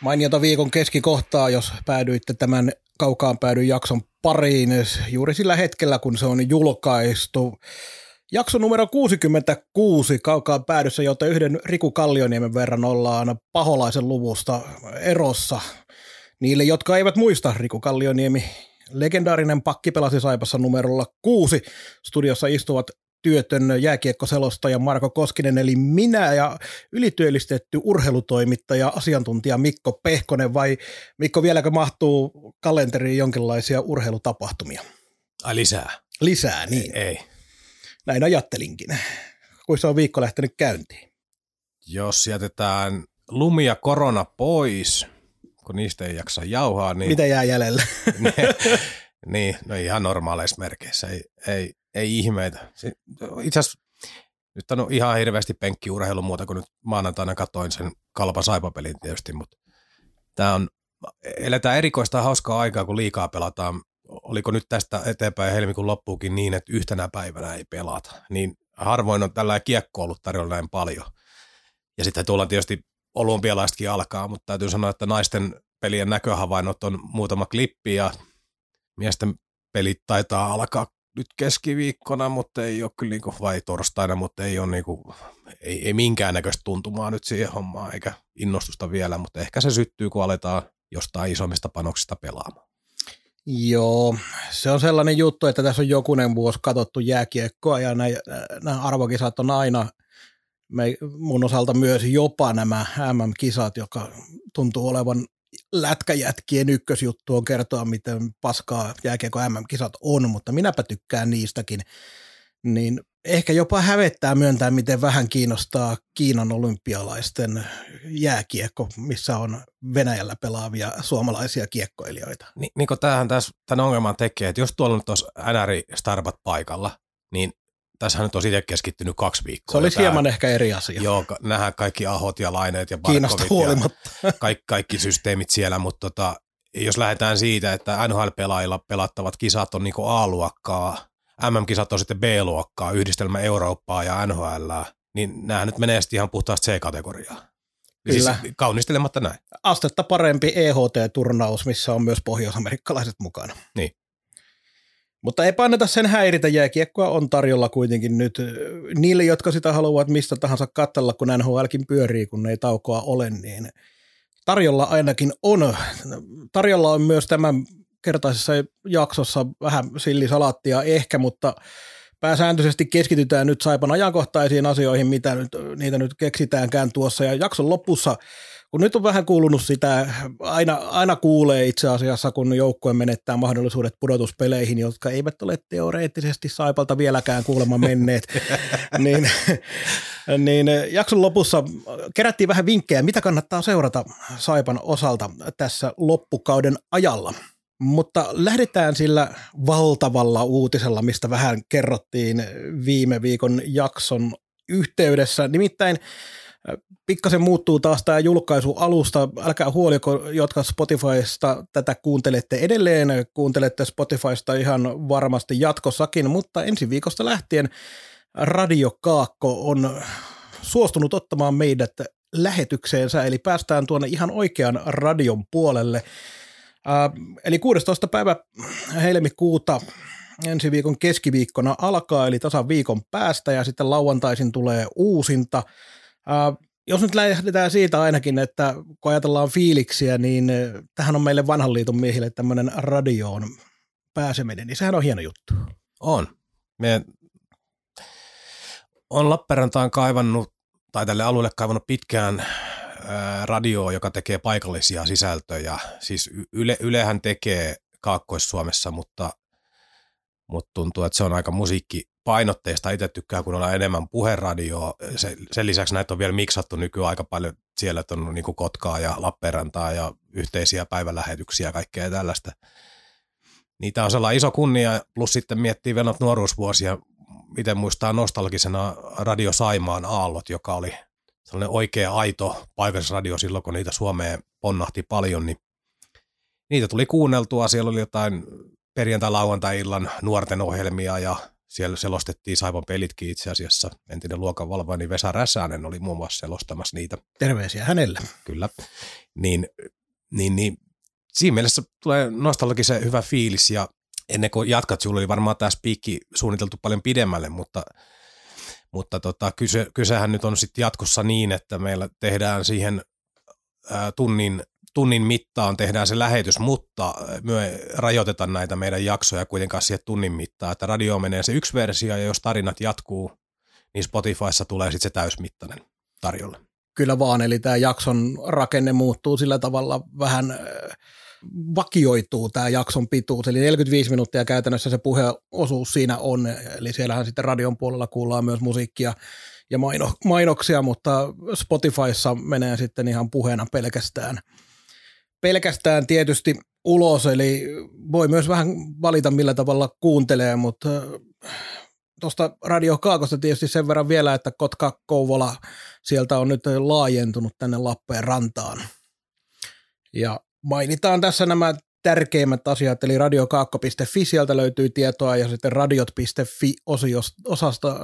Mainiota viikon keskikohtaa, jos päädyitte tämän kaukaan päädyn jakson pariin juuri sillä hetkellä, kun se on julkaistu. Jakso numero 66 kaukaan päädyssä, jota yhden Riku Kallioniemen verran ollaan paholaisen luvusta erossa. Niille, jotka eivät muista, Riku Kallioniemi, legendaarinen pakki pelasi Saipassa numerolla kuusi. Studiossa istuvat työtön jääkiekkoselostaja Marko Koskinen, eli minä ja ylityöllistetty urheilutoimittaja, asiantuntija Mikko Pehkonen, vai Mikko, vieläkö mahtuu kalenteriin jonkinlaisia urheilutapahtumia? Ai lisää? Lisää, niin. Ei. ei. Näin ajattelinkin. Kuinka se on viikko lähtenyt käyntiin? Jos jätetään lumi ja korona pois, kun niistä ei jaksa jauhaa, niin... Mitä jää jäljellä? niin, no ihan normaaleissa merkeissä, ei, ei, ei ihmeitä. Itse asiassa nyt on ihan hirveästi penkkiurheilu muuta kuin nyt maanantaina katoin sen kalpa saipapelin tietysti, mutta tämä on, eletään erikoista hauskaa aikaa, kun liikaa pelataan. Oliko nyt tästä eteenpäin helmikuun loppuukin niin, että yhtenä päivänä ei pelata, niin harvoin on tällä kiekko ollut tarjolla näin paljon. Ja sitten tuolla tietysti olympialaisetkin alkaa, mutta täytyy sanoa, että naisten pelien näköhavainnot on muutama klippi ja miesten pelit taitaa alkaa nyt keskiviikkona, mutta ei ole kyllä niinku, vai torstaina, mutta ei ole niinku, ei, ei minkäännäköistä tuntumaa nyt siihen hommaan, eikä innostusta vielä, mutta ehkä se syttyy, kun aletaan jostain isommista panoksista pelaamaan. Joo, se on sellainen juttu, että tässä on jokunen vuosi katsottu jääkiekkoa ja nämä arvokisat on aina me, mun osalta myös jopa nämä MM-kisat, joka tuntuu olevan lätkäjätkien ykkösjuttu on kertoa, miten paskaa jääkiekko MM-kisat on, mutta minäpä tykkään niistäkin. Niin ehkä jopa hävettää myöntää, miten vähän kiinnostaa Kiinan olympialaisten jääkiekko, missä on Venäjällä pelaavia suomalaisia kiekkoilijoita. Ni, niin tämähän tämän ongelman tekee, että jos tuolla nyt olisi NRI Starbat paikalla, niin tässä nyt on itse keskittynyt kaksi viikkoa. Se olisi tämä, hieman ehkä eri asia. Joo, nähdään kaikki ahot ja laineet ja Kiinasta huolimatta. Ja kaikki, kaikki systeemit siellä, mutta tota, jos lähdetään siitä, että NHL-pelaajilla pelattavat kisat on niinku A-luokkaa, MM-kisat on sitten B-luokkaa, yhdistelmä Eurooppaa ja NHL, niin nämä nyt menee sitten ihan puhtaasti C-kategoriaan. Siis Kyllä. Siis kaunistelematta näin. Astetta parempi EHT-turnaus, missä on myös pohjoisamerikkalaiset mukana. Niin. Mutta ei paineta sen häiritä, jääkiekkoa on tarjolla kuitenkin nyt niille, jotka sitä haluavat mistä tahansa katsella, kun NHLkin pyörii, kun ei taukoa ole, niin tarjolla ainakin on. Tarjolla on myös tämän kertaisessa jaksossa vähän sillisalaattia ehkä, mutta pääsääntöisesti keskitytään nyt Saipan ajankohtaisiin asioihin, mitä nyt, niitä nyt keksitäänkään tuossa. Ja jakson lopussa kun nyt on vähän kuulunut sitä, aina, aina kuulee itse asiassa, kun joukkue menettää mahdollisuudet pudotuspeleihin, jotka eivät ole teoreettisesti Saipalta vieläkään kuulemma menneet, niin, niin jakson lopussa kerättiin vähän vinkkejä, mitä kannattaa seurata Saipan osalta tässä loppukauden ajalla. Mutta lähdetään sillä valtavalla uutisella, mistä vähän kerrottiin viime viikon jakson yhteydessä. Nimittäin pikkasen muuttuu taas tämä julkaisu alusta. Älkää huoliko, jotka Spotifysta tätä kuuntelette edelleen. Kuuntelette Spotifysta ihan varmasti jatkossakin, mutta ensi viikosta lähtien Radio Kaakko on suostunut ottamaan meidät lähetykseensä, eli päästään tuonne ihan oikean radion puolelle. Äh, eli 16. päivä helmikuuta ensi viikon keskiviikkona alkaa, eli tasan viikon päästä, ja sitten lauantaisin tulee uusinta – Uh, jos nyt lähdetään siitä ainakin, että kun ajatellaan fiiliksiä, niin tähän on meille vanhan liiton miehille tämmöinen radioon pääseminen, niin sehän on hieno juttu. On. Me on Lappeenrantaan kaivannut, tai tälle alueelle kaivannut pitkään radioa, joka tekee paikallisia sisältöjä. Siis Yle, Ylehän tekee Kaakkois-Suomessa, mutta mutta tuntuu, että se on aika musiikkipainotteista. Itse tykkää, kun ollaan enemmän puheradioa. Se, sen lisäksi näitä on vielä miksattu nykyään aika paljon siellä, että on niin Kotkaa ja Lappeenrantaa ja yhteisiä päivälähetyksiä ja kaikkea tällaista. Niitä on sellainen iso kunnia, plus sitten miettii vielä nuoruusvuosia, miten muistaa nostalgisena Radio Saimaan aallot, joka oli sellainen oikea aito paikallisradio silloin, kun niitä Suomeen ponnahti paljon, niin niitä tuli kuunneltua. Siellä oli jotain perjantai-lauantai-illan nuorten ohjelmia ja siellä selostettiin Saivon pelitkin itse asiassa. Entinen luokanvalvoja, niin Vesa Räsänen oli muun muassa selostamassa niitä. Terveisiä hänelle. Kyllä. Niin, niin, niin siinä mielessä tulee nostalgisen hyvä fiilis ja ennen kuin jatkat, sinulla oli varmaan tämä spiikki suunniteltu paljon pidemmälle, mutta, mutta tota, kyse, kysehän nyt on sitten jatkossa niin, että meillä tehdään siihen ää, tunnin tunnin mittaan tehdään se lähetys, mutta me rajoitetaan näitä meidän jaksoja kuitenkaan siihen tunnin mittaan, että radio menee se yksi versio ja jos tarinat jatkuu, niin Spotifyssa tulee sitten se täysmittainen tarjolla. Kyllä vaan, eli tämä jakson rakenne muuttuu sillä tavalla vähän vakioituu tämä jakson pituus, eli 45 minuuttia käytännössä se puheosuus siinä on, eli siellähän sitten radion puolella kuullaan myös musiikkia ja maino, mainoksia, mutta Spotifyssa menee sitten ihan puheena pelkästään – pelkästään tietysti ulos, eli voi myös vähän valita millä tavalla kuuntelee, mutta tuosta Radio Kaakosta tietysti sen verran vielä, että Kotka Kouvola sieltä on nyt laajentunut tänne Lappeenrantaan. Ja mainitaan tässä nämä tärkeimmät asiat, eli radiokaakko.fi, sieltä löytyy tietoa, ja sitten radiot.fi osasta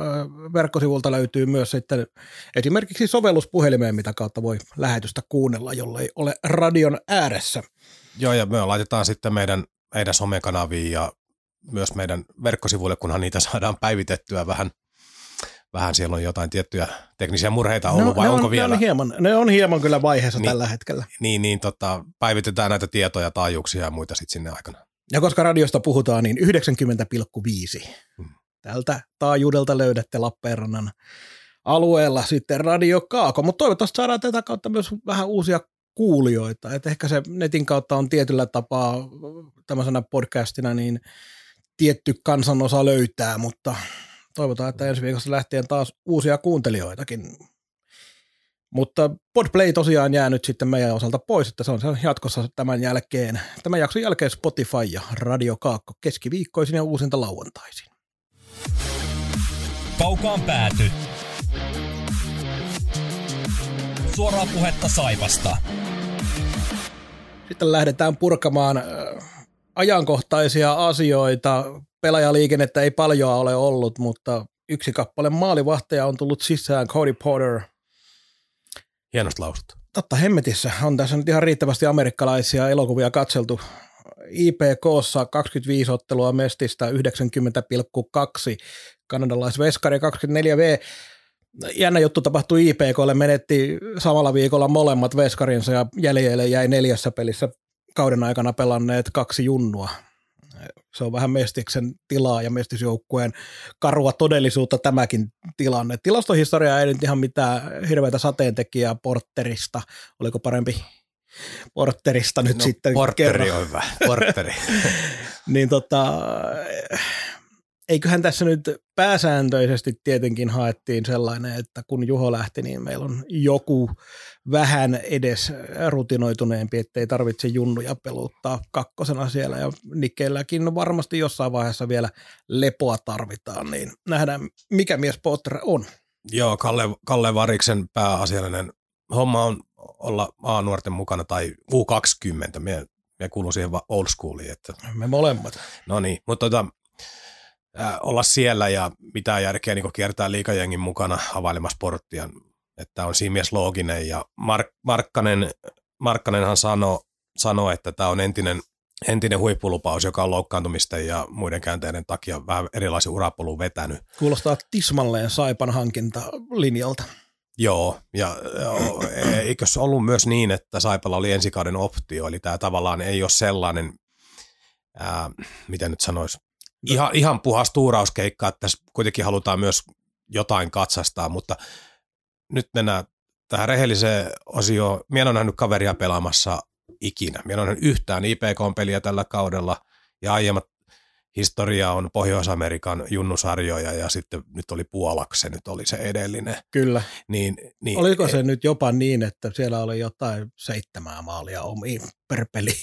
verkkosivulta löytyy myös sitten esimerkiksi sovelluspuhelimeen, mitä kautta voi lähetystä kuunnella, jollei ole radion ääressä. Joo, ja me laitetaan sitten meidän, meidän somekanaviin ja myös meidän verkkosivuille, kunhan niitä saadaan päivitettyä vähän – vähän siellä on jotain tiettyjä teknisiä murheita ollut, no, vai onko on, vielä? Ne on, hieman, ne on hieman kyllä vaiheessa niin, tällä hetkellä. Niin, niin tota, päivitetään näitä tietoja, taajuuksia ja muita sitten sinne aikana. Ja koska radiosta puhutaan, niin 90,5. Hmm. Tältä taajuudelta löydätte Lappeenrannan alueella sitten Radio Kaako, mutta toivottavasti saadaan tätä kautta myös vähän uusia kuulijoita. Et ehkä se netin kautta on tietyllä tapaa tämmöisenä podcastina niin tietty kansanosa löytää, mutta toivotaan, että ensi viikosta lähtien taas uusia kuuntelijoitakin. Mutta Podplay tosiaan jää nyt sitten meidän osalta pois, että se on jatkossa tämän jälkeen, tämän jakson jälkeen Spotify ja Radio Kaakko keskiviikkoisin ja uusinta lauantaisin. Kaukaan pääty. Suoraa puhetta Saivasta. Sitten lähdetään purkamaan ajankohtaisia asioita pelaajaliikennettä ei paljon ole ollut, mutta yksi kappale maalivahteja on tullut sisään, Cody Porter. Hienosti lausuttu. Totta hemmetissä. On tässä nyt ihan riittävästi amerikkalaisia elokuvia katseltu. IPKssa 25 ottelua Mestistä 90,2, kanadalaisveskari 24V. Jännä juttu tapahtui IPKlle, menetti samalla viikolla molemmat veskarinsa ja jäljelle jäi neljässä pelissä kauden aikana pelanneet kaksi junnua se on vähän Mestiksen tilaa ja Mestisjoukkueen karua todellisuutta tämäkin tilanne. Tilastohistoria ei nyt ihan mitään hirveätä sateentekijää Porterista. Oliko parempi Porterista nyt no, sitten Porteri on hyvä, Porteri. niin tota, eiköhän tässä nyt pääsääntöisesti tietenkin haettiin sellainen, että kun Juho lähti, niin meillä on joku vähän edes rutinoituneempi, ettei tarvitse junnuja peluttaa kakkosena siellä ja Nikkeilläkin varmasti jossain vaiheessa vielä lepoa tarvitaan, niin nähdään mikä mies Potter on. Joo, Kalle, Kalle Variksen pääasiallinen homma on olla A-nuorten mukana tai U20, me, me kuuluu siihen old schooliin. Että... Me molemmat. No niin, mutta tota, äh, olla siellä ja mitään järkeä niin kiertää liikajengin mukana availemassa porttia. Että on siinä mielessä looginen ja Mark, Markkanen, Markkanenhan sanoi, sano, että tämä on entinen, entinen huippulupaus, joka on loukkaantumisten ja muiden käänteiden takia vähän erilaisen urapolun vetänyt. Kuulostaa tismalleen Saipan hankinta linjalta. Joo, ja eikö se ollut myös niin, että Saipalla oli ensikauden optio, eli tämä tavallaan ei ole sellainen, ää, miten nyt sanoisi, ihan, ihan puhas tuurauskeikka, että tässä kuitenkin halutaan myös jotain katsastaa, mutta nyt mennään tähän rehelliseen osioon. Minä en ole nähnyt kaveria pelaamassa ikinä. Minä en ole nähnyt yhtään IPK-peliä tällä kaudella ja aiemmat historia on Pohjois-Amerikan junnusarjoja ja sitten nyt oli Puolaksi, se nyt oli se edellinen. Kyllä. Niin, niin, Oliko se nyt jopa niin, että siellä oli jotain seitsemää maalia omiin per peli?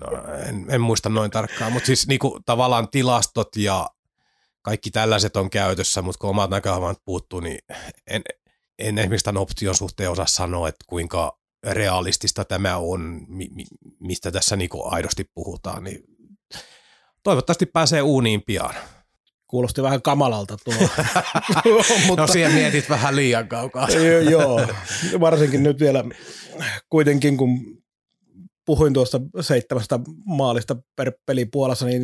No, en, en muista noin tarkkaan, mutta siis niinku, tavallaan tilastot ja kaikki tällaiset on käytössä, mutta kun omat näkökulmat puuttuu, niin en, en esimerkiksi tämän option suhteen osaa sanoa, että kuinka realistista tämä on, mi, mi, mistä tässä niinku aidosti puhutaan, niin toivottavasti pääsee uuniin pian. Kuulosti vähän kamalalta tuo. Mutta... No siihen mietit vähän liian kaukaa. Joo, varsinkin nyt vielä kuitenkin kun puhuin tuosta seitsemästä maalista per peli Puolassa, niin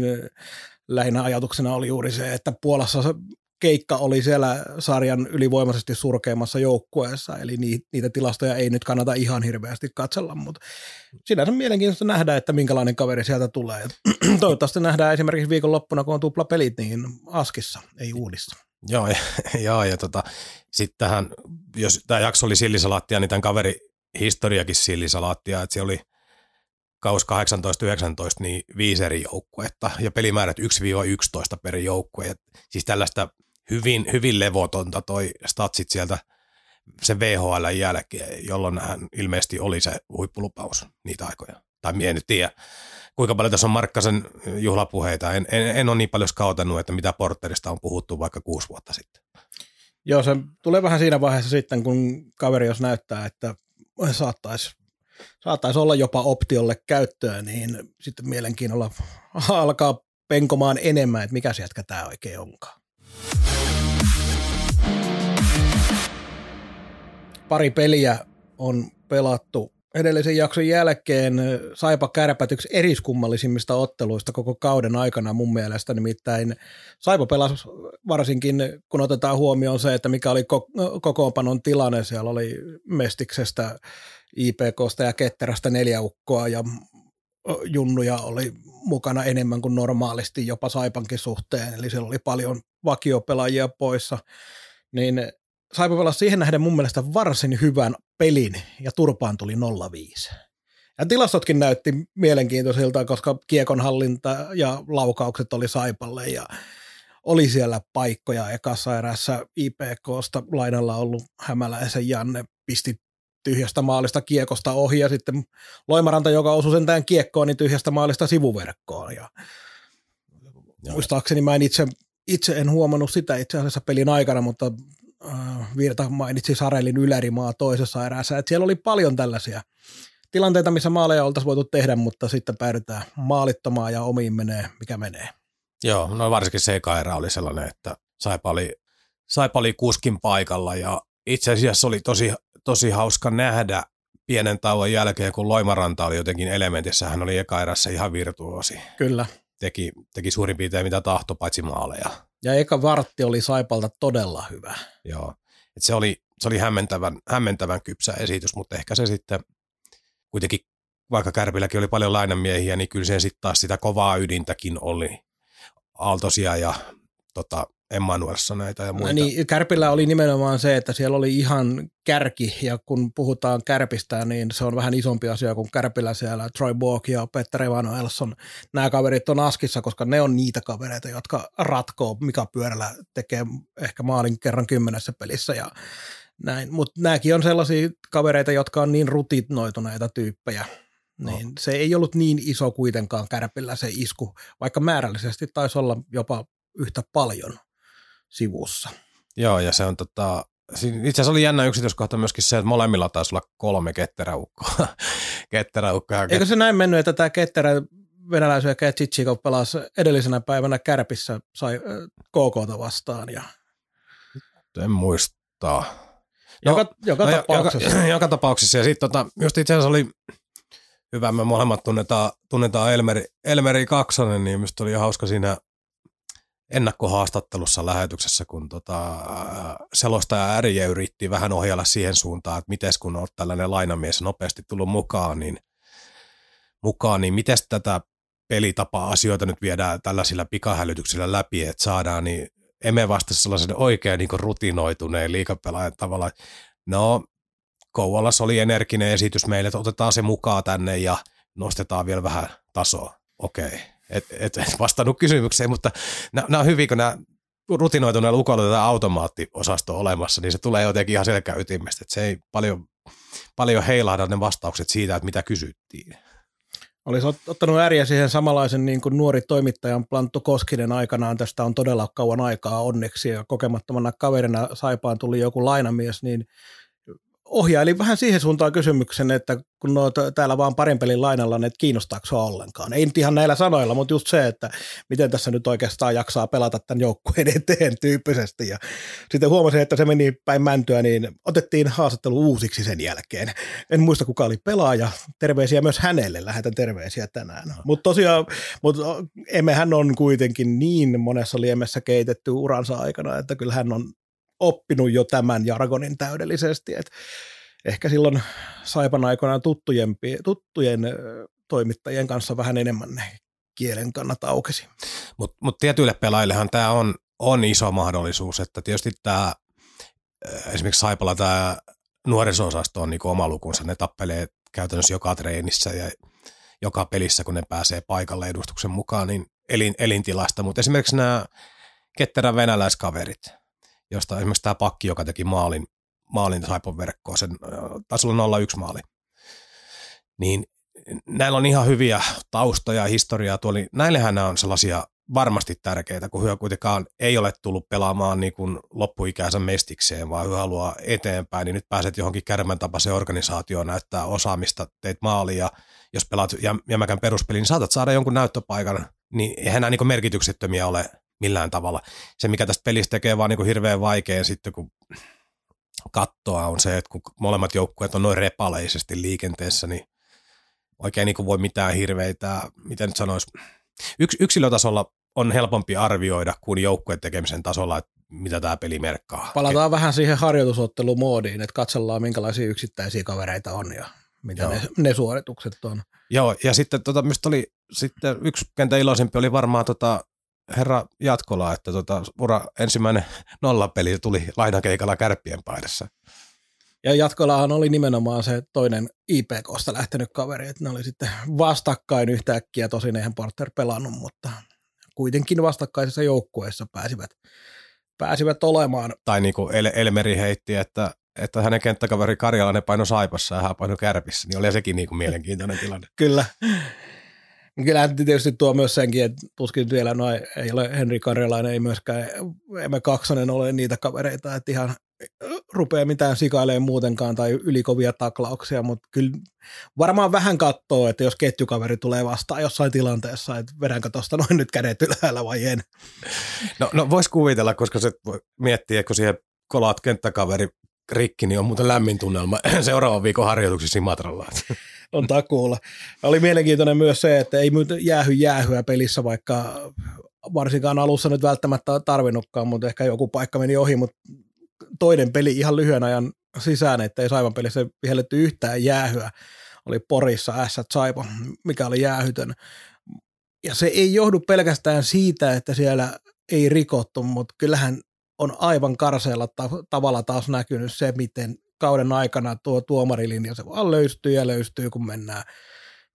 lähinnä ajatuksena oli juuri se, että Puolassa keikka oli siellä sarjan ylivoimaisesti surkeimmassa joukkueessa, eli niitä tilastoja ei nyt kannata ihan hirveästi katsella, mutta sinänsä mielenkiintoista nähdä, että minkälainen kaveri sieltä tulee. Toivottavasti nähdään esimerkiksi viikonloppuna, kun on tupla pelit, niin Askissa, ei uudissa. Joo, ja, joo, ja tota, sitten tähän, jos tämä jakso oli sillisalaattia, niin tämän kaveri historiakin sillisalaattia, että se oli kaus 18-19 niin viisi eri joukkuetta ja pelimäärät 1-11 per joukkue. Siis tällaista hyvin, hyvin levotonta toi statsit sieltä sen VHL jälkeen, jolloin hän ilmeisesti oli se huippulupaus niitä aikoja. Tai en nyt tiedä, kuinka paljon tässä on Markkasen juhlapuheita. En, en, en ole niin paljon skautannut, että mitä Porterista on puhuttu vaikka kuusi vuotta sitten. Joo, se tulee vähän siinä vaiheessa sitten, kun kaveri jos näyttää, että saattaisi saattaisi olla jopa optiolle käyttöä, niin sitten mielenkiinnolla alkaa penkomaan enemmän, että mikä sieltä tämä oikein onkaan. Pari peliä on pelattu edellisen jakson jälkeen. Saipa Kärpät yksi eriskummallisimmista otteluista koko kauden aikana mun mielestä, nimittäin Saipa pelasi varsinkin, kun otetaan huomioon se, että mikä oli kokoonpanon tilanne, siellä oli Mestiksestä, IPKsta ja Ketterästä neljä ukkoa ja junnuja oli mukana enemmän kuin normaalisti jopa Saipankin suhteen, eli siellä oli paljon vakiopelaajia poissa, niin Saipa pelasi siihen nähden mun mielestä varsin hyvän pelin ja turpaan tuli 0-5. Ja tilastotkin näytti mielenkiintoisilta, koska kiekon hallinta ja laukaukset oli Saipalle ja oli siellä paikkoja ekassa erässä IPKsta lainalla ollut Hämäläisen Janne pisti tyhjästä maalista kiekosta ohi ja sitten Loimaranta, joka osui sentään kiekkoon, niin tyhjästä maalista sivuverkkoon. Ja Joo. muistaakseni mä en itse, itse en huomannut sitä itse asiassa pelin aikana, mutta Virta mainitsi Sarelin ylärimaa toisessa erässä, että siellä oli paljon tällaisia tilanteita, missä maaleja oltaisiin voitu tehdä, mutta sitten päädytään maalittomaan ja omiin menee, mikä menee. Joo, no varsinkin se eka erä oli sellainen, että Saipa oli, Saipa oli kuskin paikalla ja itse asiassa oli tosi, tosi hauska nähdä pienen tauon jälkeen, kun Loimaranta oli jotenkin elementissä, hän oli eka erässä ihan virtuosi. Kyllä. Teki, teki suurin piirtein mitä tahto, paitsi maaleja. Ja eka vartti oli Saipalta todella hyvä. Joo, Et se oli, se oli hämmentävän, hämmentävän kypsä esitys, mutta ehkä se sitten kuitenkin, vaikka Kärpilläkin oli paljon lainamiehiä, niin kyllä se sitten taas sitä kovaa ydintäkin oli. Aaltosia ja tota, Emmanuelsoneita ja muita. No niin, Kärpillä oli nimenomaan se, että siellä oli ihan kärki, ja kun puhutaan Kärpistä, niin se on vähän isompi asia kuin Kärpillä siellä Troy Borg ja Petter Emanuelson. Nämä kaverit on askissa, koska ne on niitä kavereita, jotka ratkoo, mikä pyörällä tekee ehkä maalin kerran kymmenessä pelissä ja näin. Mutta nämäkin on sellaisia kavereita, jotka on niin rutinoituneita tyyppejä, no. niin no. se ei ollut niin iso kuitenkaan kärpillä se isku, vaikka määrällisesti taisi olla jopa yhtä paljon sivussa. Joo, ja se on tota, itse asiassa oli jännä yksityiskohta myöskin se, että molemmilla taisi olla kolme ketteräukkoa. ketteräukkoa. Eikö se näin mennyt, että tämä ketterä venäläisen ja Chichiko pelasi edellisenä päivänä Kärpissä sai KKta vastaan. Ja... En muista. No, joka, joka, no, tapauksessa. Joka, joka tapauksessa. Ja sitten tota, just itse asiassa oli hyvä, me molemmat tunnetaan, tunnetaan Elmeri, Elmeri Kaksonen, niin minusta oli hauska siinä ennakkohaastattelussa lähetyksessä, kun tota, selostaja Ärje yritti vähän ohjella siihen suuntaan, että miten kun olet tällainen lainamies nopeasti tullut mukaan, niin, mukaan, niin miten tätä pelitapa-asioita nyt viedään tällaisilla pikahälytyksillä läpi, että saadaan, niin emme vasta sellaisen oikein niin rutinoituneen liikapelaajan tavalla. No, Kouvolassa oli energinen esitys meille, että otetaan se mukaan tänne ja nostetaan vielä vähän tasoa. Okei. Okay et, et, vastannut kysymykseen, mutta nämä on hyvin, kun nämä rutinoituneella ukolla tätä automaattiosasto olemassa, niin se tulee jotenkin ihan selkäytimestä, että se ei paljon, paljon heilahda ne vastaukset siitä, että mitä kysyttiin. Olisi ottanut ääriä siihen samanlaisen niin kuin nuori toimittajan Plantto Koskinen aikanaan. Tästä on todella kauan aikaa onneksi ja kokemattomana kaverina Saipaan tuli joku lainamies, niin ohjaili vähän siihen suuntaan kysymyksen, että kun no, täällä vaan parin pelin lainalla, niin että kiinnostaako se ollenkaan. Ei nyt ihan näillä sanoilla, mutta just se, että miten tässä nyt oikeastaan jaksaa pelata tämän joukkueen eteen tyyppisesti. Ja sitten huomasin, että se meni päin mäntyä, niin otettiin haastattelu uusiksi sen jälkeen. En muista, kuka oli pelaaja. Terveisiä myös hänelle, lähetän terveisiä tänään. Mutta tosiaan, mutta emmehän on kuitenkin niin monessa liemessä keitetty uransa aikana, että kyllä hän on oppinut jo tämän jargonin täydellisesti. Et ehkä silloin Saipan aikoinaan tuttujen, tuttujen toimittajien kanssa vähän enemmän ne kielen kannat aukesi. Mutta mut tietyille pelaajillehan tämä on, on iso mahdollisuus, että tietysti tämä esimerkiksi Saipalla tämä nuorisosasto on niinku oma lukunsa, ne tappelee käytännössä joka treenissä ja joka pelissä, kun ne pääsee paikalle edustuksen mukaan, niin elin, elintilasta, mutta esimerkiksi nämä ketterän venäläiskaverit, josta esimerkiksi tämä pakki, joka teki maalin, maalin Saipon verkkoon, sen taisi olla 0-1 maali, niin näillä on ihan hyviä taustoja ja historiaa tuolla, näillehän nämä on sellaisia varmasti tärkeitä, kun hyö kuitenkaan ei ole tullut pelaamaan niin kuin loppuikänsä mestikseen, vaan hyö haluaa eteenpäin, niin nyt pääset johonkin kärmän tapaiseen organisaatioon näyttää osaamista, teit maali ja jos pelaat jämäkän peruspelin, niin saatat saada jonkun näyttöpaikan, niin eihän nämä niin merkityksettömiä ole millään tavalla. Se, mikä tästä pelistä tekee vaan niin kuin hirveän vaikean sitten, kun kattoa on se, että kun molemmat joukkueet on noin repaleisesti liikenteessä, niin oikein niin kuin voi mitään hirveitä, miten nyt sanoisi, Yks, yksilötasolla on helpompi arvioida kuin joukkueen tekemisen tasolla, että mitä tämä peli merkkaa. Palataan vähän siihen harjoitusottelumoodiin, että katsellaan minkälaisia yksittäisiä kavereita on ja mitä ne, ne, suoritukset on. Joo, ja sitten tota, oli sitten yksi kentä iloisempi oli varmaan tota, herra Jatkola, että tota, ura ensimmäinen nollapeli tuli lainakeikalla kärppien paidassa. Ja Jatkolahan oli nimenomaan se toinen IPKsta lähtenyt kaveri, että ne oli sitten vastakkain yhtäkkiä, tosin eihän Porter pelannut, mutta kuitenkin vastakkaisessa joukkueessa pääsivät, pääsivät olemaan. Tai niin kuin El- Elmeri heitti, että, että hänen kenttäkaveri Karjalainen paino Saipassa ja hän paino Kärpissä, niin oli sekin niin kuin mielenkiintoinen tilanne. Kyllä. Kyllähän tietysti tuo myös senkin, että tuskin vielä no, ei ole Henri Karjalainen, ei myöskään Emme Kaksonen ole niitä kavereita, että ihan rupeaa mitään sikailemaan muutenkaan tai ylikovia taklauksia, mutta kyllä varmaan vähän katsoo, että jos ketjukaveri tulee vastaan jossain tilanteessa, että vedänkö tuosta noin nyt kädet ylhäällä vai en. No, no voisi kuvitella, koska se voi miettiä, kun siihen kolaat kenttäkaveri rikki, niin on muuten lämmin tunnelma seuraavan viikon harjoituksissa Imatralla. On takuulla. Oli mielenkiintoinen myös se, että ei jäähy jäähyä pelissä, vaikka varsinkaan alussa nyt välttämättä tarvinnutkaan, mutta ehkä joku paikka meni ohi, mutta toinen peli ihan lyhyen ajan sisään, että ei Saivan pelissä vihelletty yhtään jäähyä. Oli Porissa S Saipa, mikä oli jäähytön. Ja se ei johdu pelkästään siitä, että siellä ei rikottu, mutta kyllähän on aivan karseella tavalla taas näkynyt se, miten kauden aikana tuo tuomarilinja se vaan löystyy ja löystyy, kun mennään,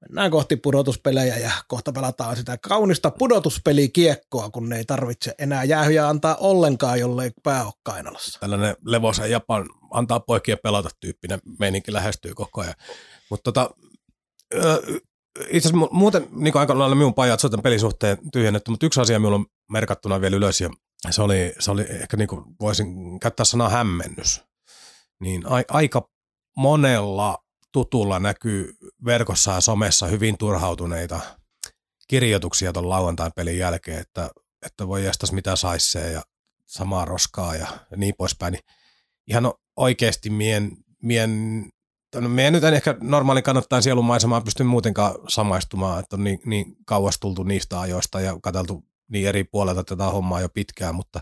mennään kohti pudotuspelejä ja kohta pelataan sitä kaunista pudotuspelikiekkoa, kun ei tarvitse enää jäähyjä antaa ollenkaan, jollei pää ole kainalossa. Tällainen levosen Japan antaa poikien pelata tyyppinen meininki lähestyy koko ajan. Mutta tota, itse asiassa muuten niin aika lailla minun pajat soitan pelisuhteen tyhjennetty, mutta yksi asia minulla on merkattuna vielä ylös ja se oli, se oli ehkä niin kuin voisin käyttää sanaa hämmennys niin a- aika monella tutulla näkyy verkossa ja somessa hyvin turhautuneita kirjoituksia tuon lauantain pelin jälkeen, että, että voi jästäs mitä saissee ja samaa roskaa ja, ja niin poispäin. Niin ihan oikeasti mien, mien no me nyt en ehkä normaali kannattaa sielumaisemaan pysty muutenkaan samaistumaan, että on niin, niin kauas tultu niistä ajoista ja katseltu niin eri puolelta tätä hommaa jo pitkään, mutta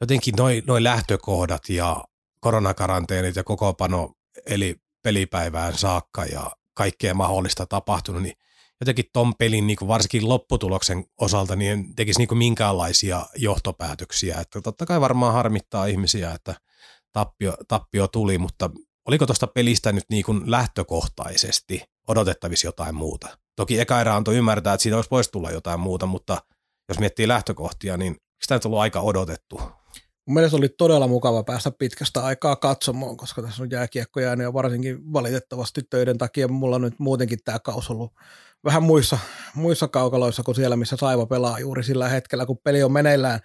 jotenkin noin noi lähtökohdat ja koronakaranteenit ja koko pano eli pelipäivään saakka ja kaikkea mahdollista tapahtunut, niin jotenkin ton pelin niin kuin varsinkin lopputuloksen osalta niin en tekisi niin kuin minkäänlaisia johtopäätöksiä. Että totta kai varmaan harmittaa ihmisiä, että tappio, tappio tuli, mutta oliko tuosta pelistä nyt niin kuin lähtökohtaisesti odotettavissa jotain muuta. Toki eka erä antoi ymmärtää, että siitä olisi voisi tulla jotain muuta, mutta jos miettii lähtökohtia, niin sitä on tullut aika odotettu. Mun mielestä oli todella mukava päästä pitkästä aikaa katsomaan, koska tässä on jääkiekko jäänyt ja varsinkin valitettavasti töiden takia mulla on nyt muutenkin tämä kaus ollut vähän muissa, muissa kaukaloissa kuin siellä, missä Saiva pelaa juuri sillä hetkellä, kun peli on meneillään.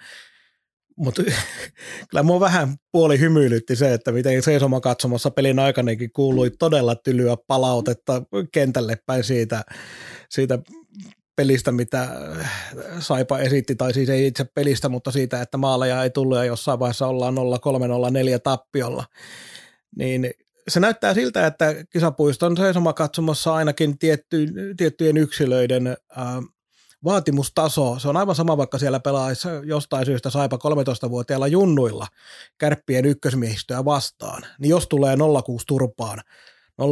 Mutta kyllä mua vähän puoli hymyilytti se, että miten seisoma katsomassa pelin aikanakin kuului todella tylyä palautetta kentälle päin siitä, siitä pelistä, mitä Saipa esitti, tai siis ei itse pelistä, mutta siitä, että maaleja ei tullut ja jossain vaiheessa ollaan 0-3-0-4 tappiolla. Niin se näyttää siltä, että kisapuiston seisoma katsomassa ainakin tietty, tiettyjen yksilöiden ää, vaatimustaso, se on aivan sama, vaikka siellä pelaisi jostain syystä Saipa 13-vuotiailla junnuilla kärppien ykkösmiehistöä vastaan, niin jos tulee 06 turpaan,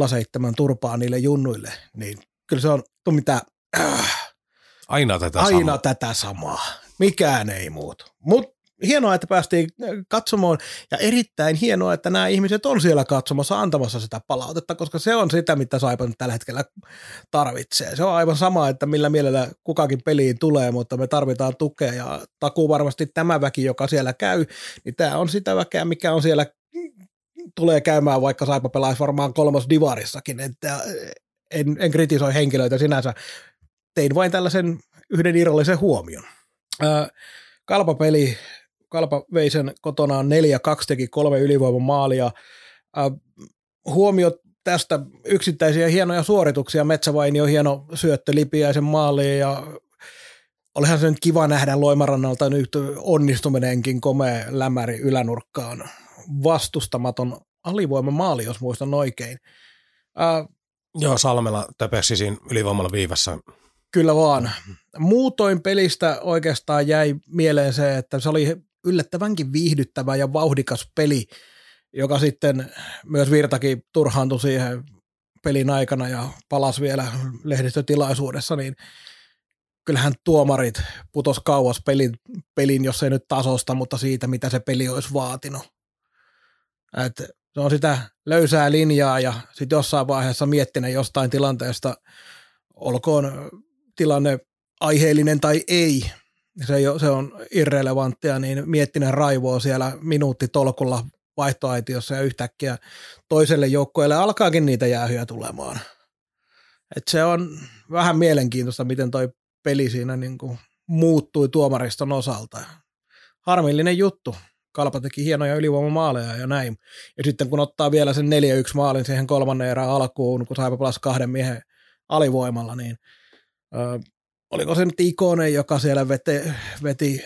07 turpaan niille junnuille, niin kyllä se on mitä... Äh, aina tätä aina samaa. tätä samaa. Mikään ei muutu. Mutta hienoa, että päästiin katsomaan ja erittäin hienoa, että nämä ihmiset on siellä katsomassa antamassa sitä palautetta, koska se on sitä, mitä Saipa nyt tällä hetkellä tarvitsee. Se on aivan sama, että millä mielellä kukakin peliin tulee, mutta me tarvitaan tukea ja takuu varmasti tämä väki, joka siellä käy, niin tämä on sitä väkeä, mikä on siellä tulee käymään, vaikka Saipa pelaisi varmaan kolmas divarissakin, että en, en kritisoi henkilöitä sinänsä, tein vain tällaisen yhden irrallisen huomion. kalpapeli Kalpa vei sen kotonaan 4-2, teki kolme ylivoiman maalia. Huomiot tästä yksittäisiä hienoja suorituksia. Metsävainio hieno syöttö Lipiäisen maaliin ja olihan se nyt kiva nähdä Loimarannalta nyt onnistuminenkin komea lämäri ylänurkkaan. Vastustamaton alivoiman maali, jos muistan oikein. Äh, Joo, Salmela töpesi siinä ylivoimalla viivassa. Kyllä vaan. Muutoin pelistä oikeastaan jäi mieleen se, että se oli yllättävänkin viihdyttävä ja vauhdikas peli, joka sitten myös Virtakin turhaantui siihen pelin aikana ja palasi vielä lehdistötilaisuudessa, niin kyllähän tuomarit putos kauas pelin, pelin, jos ei nyt tasosta, mutta siitä, mitä se peli olisi vaatinut. Et se on sitä löysää linjaa ja sitten jossain vaiheessa miettinen jostain tilanteesta, olkoon tilanne aiheellinen tai ei, se, ei se on irrelevanttia, niin miettinen raivoo siellä minuutti tolkulla vaihtoaitiossa ja yhtäkkiä toiselle joukkueelle alkaakin niitä jäähyjä tulemaan. Et se on vähän mielenkiintoista, miten toi peli siinä niin kuin muuttui tuomariston osalta. Harmillinen juttu. Kalpa teki hienoja ylivoimamaaleja ja näin. Ja sitten kun ottaa vielä sen 4-1 maalin siihen kolmannen erään alkuun, kun saipa pelasi kahden miehen alivoimalla, niin oliko se nyt Ikonen, joka siellä veti, veti,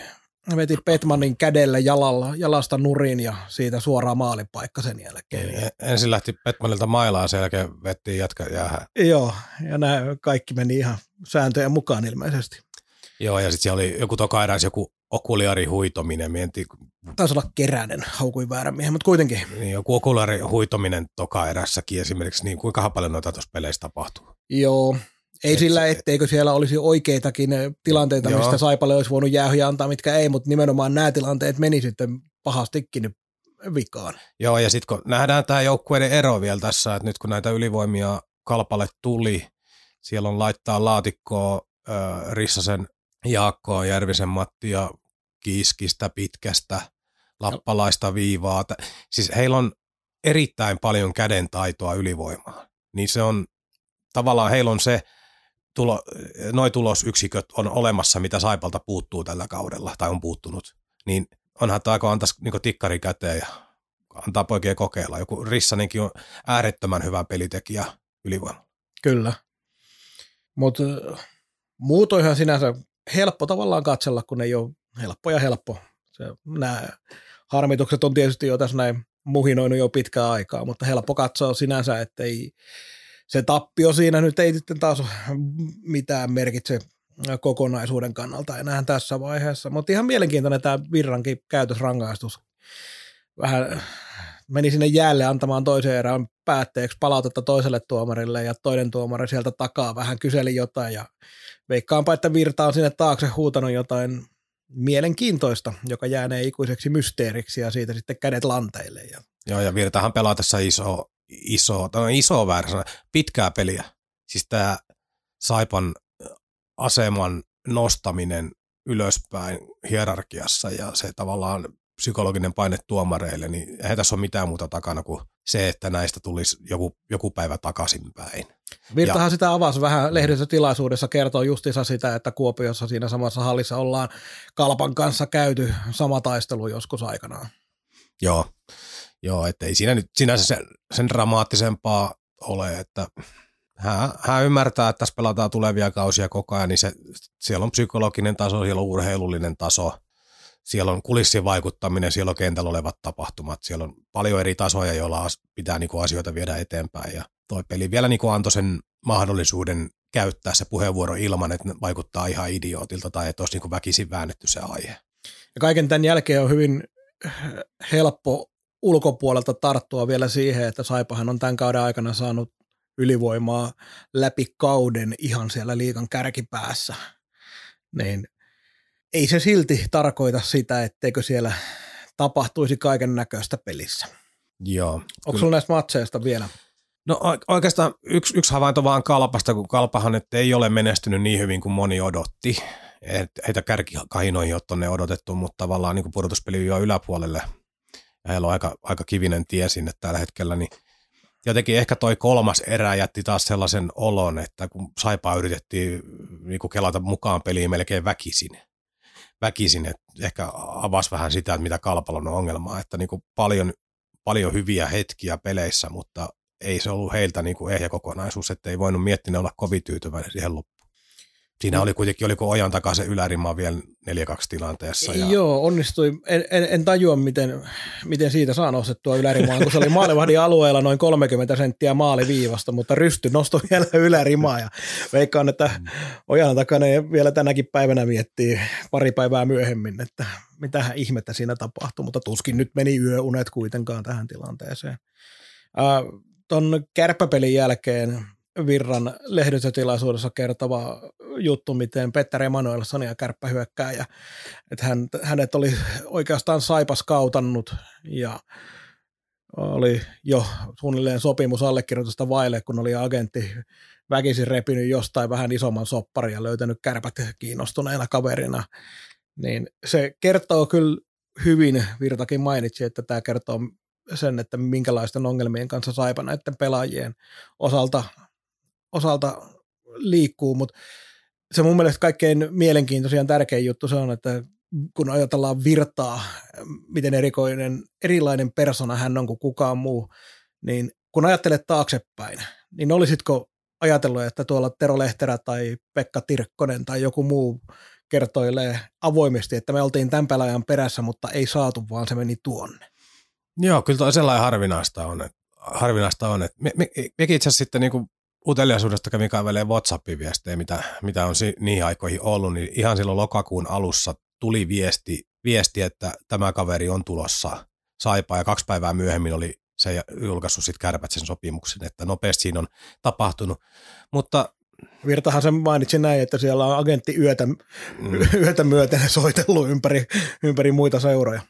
veti Petmanin kädellä jalalla, jalasta nurin ja siitä suoraan maalipaikka sen jälkeen. Niin, ensin lähti Petmanilta mailaan, sen jälkeen vettiin jatka jäähän. Joo, ja nämä kaikki meni ihan sääntöjen mukaan ilmeisesti. Joo, ja sitten siellä oli joku toka eräs joku okuliari huitominen. Mienti... Taisi olla keräinen, haukui väärän miehen, mutta kuitenkin. Niin, joku okuliari huitominen toka erässäkin esimerkiksi, niin kuinka paljon noita tuossa peleissä tapahtuu? Joo, ei Et sillä, etteikö siellä olisi oikeitakin eh, tilanteita, Joo. mistä Saipalle olisi voinut jäähyjä antaa, mitkä ei, mutta nimenomaan nämä tilanteet meni sitten pahastikin vikaan. Joo, ja sitten kun nähdään tämä joukkueiden ero vielä tässä, että nyt kun näitä ylivoimia Kalpalle tuli, siellä on laittaa laatikkoa äh, Rissasen Jaakkoa, Järvisen Mattia, Kiiskistä, Pitkästä, Lappalaista viivaa. Siis heillä on erittäin paljon käden taitoa ylivoimaa. Niin se on, tavallaan heillä on se tulo, noi tulosyksiköt on olemassa, mitä Saipalta puuttuu tällä kaudella tai on puuttunut, niin onhan tämä, kun antaisi niin tikkari käteen ja antaa poikien kokeilla. Joku Rissanenkin on äärettömän hyvä pelitekijä ylivoima. Kyllä. Mutta muutoinhan sinänsä helppo tavallaan katsella, kun ei ole helppo ja helppo. Nämä harmitukset on tietysti jo tässä näin muhinoinut jo pitkää aikaa, mutta helppo katsoa sinänsä, että ei, se tappio siinä nyt ei sitten taas mitään merkitse kokonaisuuden kannalta enää tässä vaiheessa. Mutta ihan mielenkiintoinen tämä Virrankin käytösrangaistus. Vähän meni sinne jäälle antamaan toisen erään päätteeksi palautetta toiselle tuomarille ja toinen tuomari sieltä takaa vähän kyseli jotain ja veikkaanpa, että Virta on sinne taakse huutanut jotain mielenkiintoista, joka jäänee ikuiseksi mysteeriksi ja siitä sitten kädet lanteille. Ja... Joo, ja Virtahan pelaa tässä iso iso, tai iso väärä sana, pitkää peliä. siis tämä Saipan aseman nostaminen ylöspäin hierarkiassa ja se tavallaan psykologinen paine tuomareille, niin ei tässä ole mitään muuta takana kuin se, että näistä tulisi joku, joku päivä takaisinpäin. Virtahan ja, sitä avasi vähän lehdistötilaisuudessa, kertoo justiinsa sitä, että Kuopiossa siinä samassa hallissa ollaan Kalpan kanssa käyty sama taistelu joskus aikanaan. Joo, joo että ei siinä nyt sinänsä sen, sen dramaattisempaa ole, että hän, hän ymmärtää, että tässä pelataan tulevia kausia koko ajan, niin se, siellä on psykologinen taso, siellä on urheilullinen taso, siellä on kulissien vaikuttaminen, siellä on kentällä olevat tapahtumat, siellä on paljon eri tasoja, joilla pitää niinku asioita viedä eteenpäin ja toi peli vielä niinku antoi sen mahdollisuuden käyttää se puheenvuoro ilman, että vaikuttaa ihan idiootilta tai että olisi niinku väkisin väännetty se aihe. Ja kaiken tämän jälkeen on hyvin helppo ulkopuolelta tarttua vielä siihen, että Saipahan on tämän kauden aikana saanut ylivoimaa läpi kauden ihan siellä liikan kärkipäässä. Niin ei se silti tarkoita sitä, etteikö siellä tapahtuisi kaiken näköistä pelissä. Joo. Onko sinulla näistä matseista vielä? No oikeastaan yksi, yksi havainto vaan Kalpasta, kun Kalpahan nyt ei ole menestynyt niin hyvin kuin moni odotti. Et heitä kärkikahinoihin ole tuonne odotettu, mutta tavallaan niin pudotuspeli jo yläpuolelle. Heillä on aika, aika kivinen tie sinne tällä hetkellä, niin jotenkin ehkä toi kolmas erä jätti taas sellaisen olon, että kun Saipaa yritettiin niin kelata mukaan peliin melkein väkisin, väkisin, että ehkä avasi vähän sitä, että mitä Kalpalon on ongelmaa, että niin kuin paljon, paljon hyviä hetkiä peleissä, mutta ei se ollut heiltä niin kuin ehjä kokonaisuus, että ei voinut miettiä olla kovin tyytyväinen siihen loppuun. Siinä oli kuitenkin, oliko ojan takaa se ylärima vielä 4-2 tilanteessa. Ja... Joo, onnistui. En, en, en tajua, miten, miten siitä saa nostettua ylärimaa, kun se oli maalivahdin alueella noin 30 senttiä maaliviivasta, mutta rysty nostoi vielä ylärimaa ja veikkaan, että mm. ojan takana vielä tänäkin päivänä miettii pari päivää myöhemmin, että mitä ihmettä siinä tapahtui, mutta tuskin nyt meni yöunet kuitenkaan tähän tilanteeseen. Uh, ton kärppäpelin jälkeen Virran lehdistötilaisuudessa kertova juttu, miten Petter Emanuelsson ja kärppä hyökkää ja että hän, hänet oli oikeastaan saipas kautannut ja oli jo suunnilleen sopimus allekirjoitusta vaille, kun oli agentti väkisin repinyt jostain vähän isomman sopparin ja löytänyt kärpät kiinnostuneena kaverina. Niin se kertoo kyllä hyvin, Virtakin mainitsi, että tämä kertoo sen, että minkälaisten ongelmien kanssa Saipa näiden pelaajien osalta osalta liikkuu, mutta se mun mielestä kaikkein mielenkiintoisin ja tärkein juttu se on, että kun ajatellaan virtaa, miten erikoinen, erilainen persona hän on kuin kukaan muu, niin kun ajattelet taaksepäin, niin olisitko ajatellut, että tuolla Tero Lehterä tai Pekka Tirkkonen tai joku muu kertoilee avoimesti, että me oltiin tämän pelaajan perässä, mutta ei saatu, vaan se meni tuonne. Joo, kyllä toi sellainen harvinaista on. Että, harvinaista on, että me, me, mekin itse asiassa sitten niin uteliaisuudesta kävin kaivelee WhatsApp-viestejä, mitä, mitä on si- niihin aikoihin ollut, niin ihan silloin lokakuun alussa tuli viesti, viesti että tämä kaveri on tulossa Saipa ja kaksi päivää myöhemmin oli se julkaissut sitten kärpät sen sopimuksen, että nopeasti siinä on tapahtunut. Mutta Virtahan sen mainitsi näin, että siellä on agentti yötä, mm. yötä myöten soitellut ympäri, ympäri muita seuroja.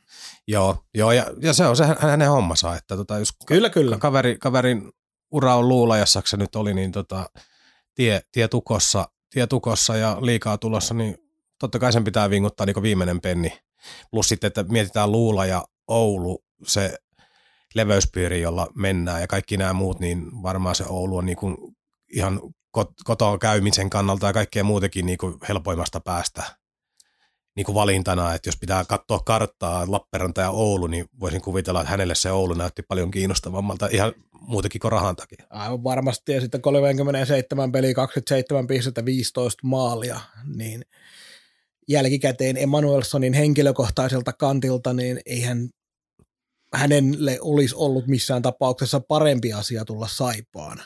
Joo, joo ja, ja, se on se hänen hommansa, että tota, jos kyllä, kyllä. Kaveri, kaverin ura on luulajassa, se nyt oli, niin tota, tie, tie, tukossa, tie tukossa ja liikaa tulossa, niin totta kai sen pitää vinguttaa niin viimeinen penni. Plus sitten, että mietitään Luula ja Oulu, se leveyspiiri, jolla mennään ja kaikki nämä muut, niin varmaan se Oulu on niin kuin ihan kotoa käymisen kannalta ja kaikkea muutenkin niin kuin helpoimmasta päästä niin kuin valintana, että jos pitää katsoa karttaa Lappeenranta ja Oulu, niin voisin kuvitella, että hänelle se Oulu näytti paljon kiinnostavammalta ihan muutenkin kuin rahan takia. Aivan varmasti, ja sitten 37 peli, 27 pistettä, 15 maalia, niin jälkikäteen Emanuelsonin henkilökohtaiselta kantilta, niin eihän hänelle olisi ollut missään tapauksessa parempi asia tulla Saipaan.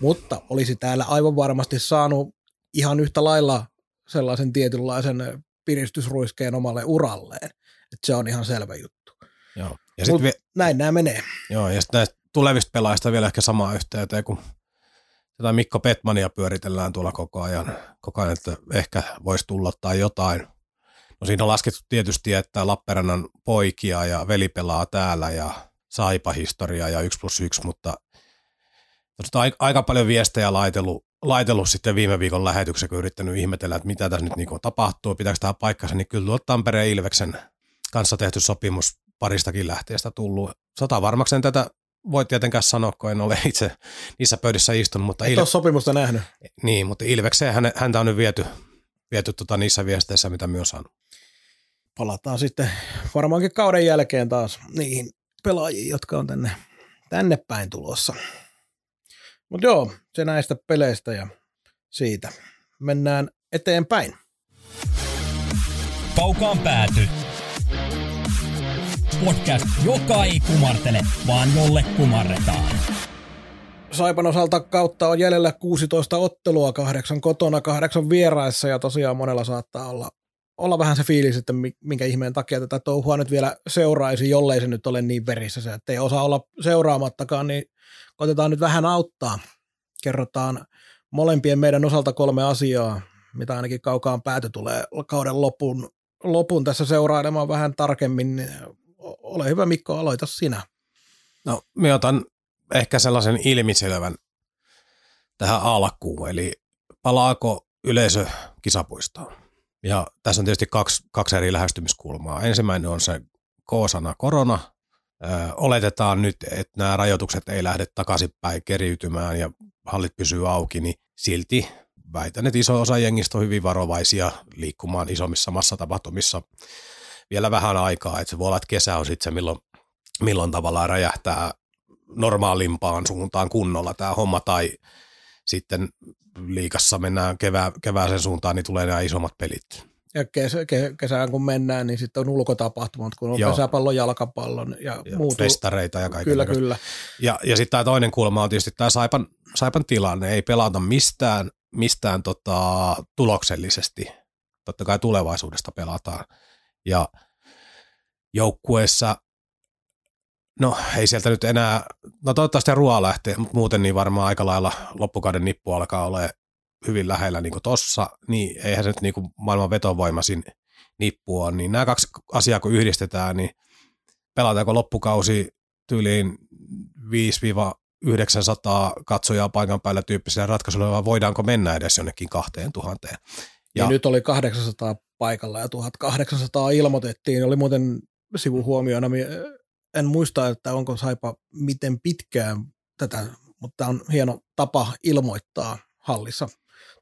Mutta olisi täällä aivan varmasti saanut ihan yhtä lailla sellaisen tietynlaisen piristysruiskeen omalle uralleen. Että se on ihan selvä juttu. Joo. Ja Mut vi- näin nämä menee. Joo, ja sitten näistä tulevista pelaajista vielä ehkä samaa yhteyteen, kun tätä Mikko Petmania pyöritellään tuolla koko ajan, koko ajan, että ehkä voisi tulla tai jotain. No siinä on laskettu tietysti, että Lappeenrannan poikia ja veli pelaa täällä ja saipa historiaa ja 1 plus 1, mutta aika paljon viestejä laitellut laitellut sitten viime viikon lähetyksen, kun yrittänyt ihmetellä, että mitä tässä nyt niin tapahtuu, pitääkö tämä paikkansa, niin kyllä tuolta Tampereen Ilveksen kanssa tehty sopimus paristakin lähteestä tullut. Sata varmakseen tätä voi tietenkään sanoa, kun en ole itse niissä pöydissä istunut. Mutta Et Il... ole sopimusta nähnyt. Niin, mutta Ilvekseen häntä on nyt viety, viety tota niissä viesteissä, mitä myös saanut. Palataan sitten varmaankin kauden jälkeen taas niihin pelaajiin, jotka on tänne, tänne päin tulossa. Mutta joo, se näistä peleistä ja siitä. Mennään eteenpäin. Kaukaan pääty. Podcast, joka ei kumartele, vaan jolle kumarretaan. Saipan osalta kautta on jäljellä 16 ottelua, kahdeksan kotona, kahdeksan vieraissa ja tosiaan monella saattaa olla, olla vähän se fiilis, että minkä ihmeen takia tätä touhua nyt vielä seuraisi, jollei se nyt ole niin verissä se, että ei osaa olla seuraamattakaan, niin koitetaan nyt vähän auttaa. Kerrotaan molempien meidän osalta kolme asiaa, mitä ainakin kaukaan pääty tulee kauden lopun, lopun tässä seurailemaan vähän tarkemmin. Ole hyvä Mikko, aloita sinä. No, me otan ehkä sellaisen ilmiselvän tähän alkuun, eli palaako yleisö kisapuistoon? Ja tässä on tietysti kaksi, kaksi eri lähestymiskulmaa. Ensimmäinen on se K-sana korona. Ö, oletetaan nyt, että nämä rajoitukset ei lähde takaisinpäin keriytymään ja hallit pysyy auki, niin silti väitän, että iso osa jengistä on hyvin varovaisia liikkumaan isommissa massatapahtumissa vielä vähän aikaa. Että se voi olla, että kesä on sitten se, milloin, milloin tavallaan räjähtää normaalimpaan suuntaan kunnolla tämä homma, tai sitten liikassa mennään kevää, kevääseen suuntaan, niin tulee nämä isommat pelit. Ja kesä, kesään kun mennään, niin sitten on ulkotapahtumat, kun on Joo. pesäpallon, jalkapallon ja, ja muut. Festareita ja kaikkea. Kyllä, kyllä. Ja, ja sitten tämä toinen kulma on tietysti tämä Saipan, Saipan tilanne. Ei pelata mistään, mistään tota, tuloksellisesti. Totta kai tulevaisuudesta pelataan. Ja joukkueessa No ei sieltä nyt enää, no toivottavasti ruoa lähtee, mutta muuten niin varmaan aika lailla loppukauden nippu alkaa olla hyvin lähellä niin kuin tossa, niin eihän se nyt niin kuin maailman vetovoimaisin nippu on, niin nämä kaksi asiaa kun yhdistetään, niin pelataanko loppukausi tyyliin 5-900 katsojaa paikan päällä tyyppisellä ratkaisuilla, vai voidaanko mennä edes jonnekin 2000. Ja, ja nyt oli 800 paikalla ja 1800 ilmoitettiin, oli muuten sivuhuomioina en muista, että onko Saipa miten pitkään tätä, mutta tämä on hieno tapa ilmoittaa hallissa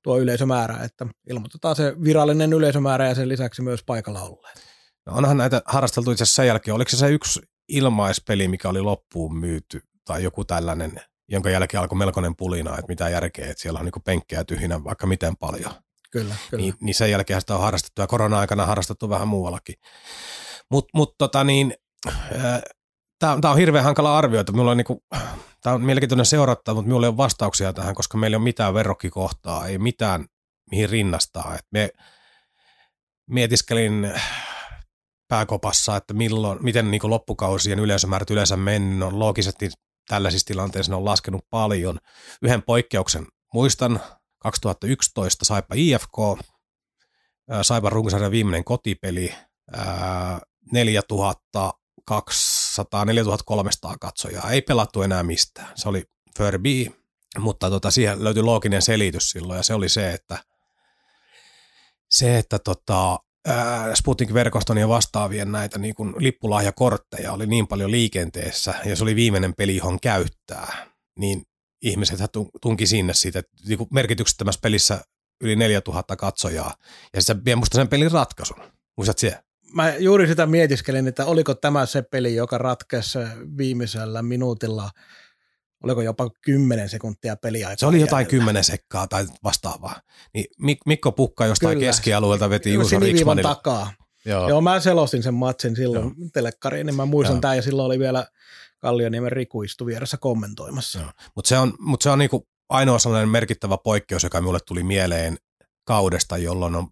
tuo yleisömäärä, että ilmoitetaan se virallinen yleisömäärä ja sen lisäksi myös paikalla olleet. No onhan näitä harrasteltu itse asiassa sen jälkeen. Oliko se se yksi ilmaispeli, mikä oli loppuun myyty tai joku tällainen, jonka jälkeen alkoi melkoinen pulina, että mitä järkeä, että siellä on niin penkkejä tyhjinä vaikka miten paljon. Kyllä, kyllä. Niin, niin sen jälkeen sitä on harrastettu ja korona-aikana harrastettu vähän muuallakin. Mutta mut, tota niin, tämä, tämä on hirveän hankala arvioida. Minulla on niinku, tämä on mielenkiintoinen seurattava, mutta minulla ei ole vastauksia tähän, koska meillä ei ole mitään verrokkikohtaa, ei mitään mihin rinnastaa. Et me mietiskelin pääkopassa, että milloin, miten niin loppukausien yleisömäärät yleensä mennyt. On loogisesti tällaisissa tilanteissa ne on laskenut paljon. Yhden poikkeuksen muistan, 2011 Saipa IFK, Saipa runkosarjan viimeinen kotipeli, 4000 200, 4300 katsojaa. Ei pelattu enää mistään. Se oli Furby, mutta tota, siihen löytyi looginen selitys silloin ja se oli se, että se, että tota, Sputnik-verkoston ja vastaavien näitä niin kuin lippulahjakortteja oli niin paljon liikenteessä ja se oli viimeinen peli, johon käyttää, niin ihmiset tunki sinne siitä, että niin merkityksettömässä pelissä yli 4000 katsojaa ja se vie musta sen pelin ratkaisun. Muistat siellä? Mä juuri sitä mietiskelin, että oliko tämä se peli, joka ratkesi viimeisellä minuutilla, oliko jopa 10 sekuntia peliaikaa. Se oli jotain jäljellä. 10 sekkaa tai vastaavaa. Niin Mikko Pukka jostain Kyllä. keskialueelta veti Juuso Riksmanille. takaa. Joo. Joo, mä selostin sen matsin silloin Joo. telekkariin, niin mä muistan Joo. tämän, ja silloin oli vielä Kallioniemen Riku istu vieressä kommentoimassa. Mutta se on, mut se on niinku ainoa sellainen merkittävä poikkeus, joka minulle tuli mieleen kaudesta, jolloin on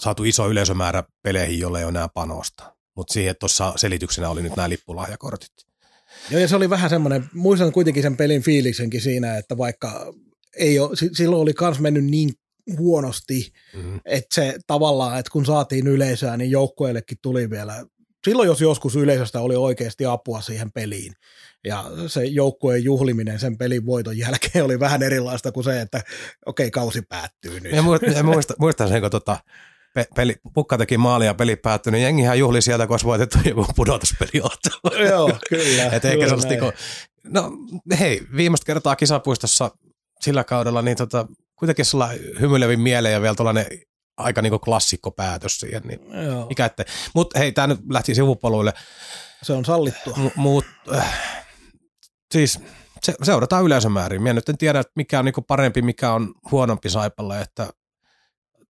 saatu iso yleisömäärä peleihin, jolle ei ole enää panosta. Mutta siihen tuossa selityksenä oli nyt nämä lippulahjakortit. Joo, ja se oli vähän semmoinen, muistan kuitenkin sen pelin fiiliksenkin siinä, että vaikka ei ole, silloin oli kans mennyt niin huonosti, mm-hmm. että se tavallaan, että kun saatiin yleisöä, niin joukkueellekin tuli vielä silloin jos joskus yleisöstä oli oikeasti apua siihen peliin, ja se joukkueen juhliminen sen pelin voiton jälkeen oli vähän erilaista kuin se, että okei, okay, kausi päättyy nyt. Ja muistan, muista, muistan sen, kun tota, pe- peli, Pukka teki maalia ja peli päättyi, niin jengihän juhli sieltä, kun olisi voitettu joku pudotuspeliottelu. Joo, kyllä. Et eikä sellaista, niin no hei, viimeistä kertaa kisapuistossa sillä kaudella, niin tota, kuitenkin sulla hymyilevin mieleen ja vielä tuollainen aika niin klassikko päätös siihen. Niin Joo. mikä ette. Mutta hei, tämä nyt lähti sivupoluille. Se on sallittua. M- mut, äh, siis se, seurataan yleisömäärin. Minä nyt en tiedä, mikä on niin parempi, mikä on huonompi Saipalle, että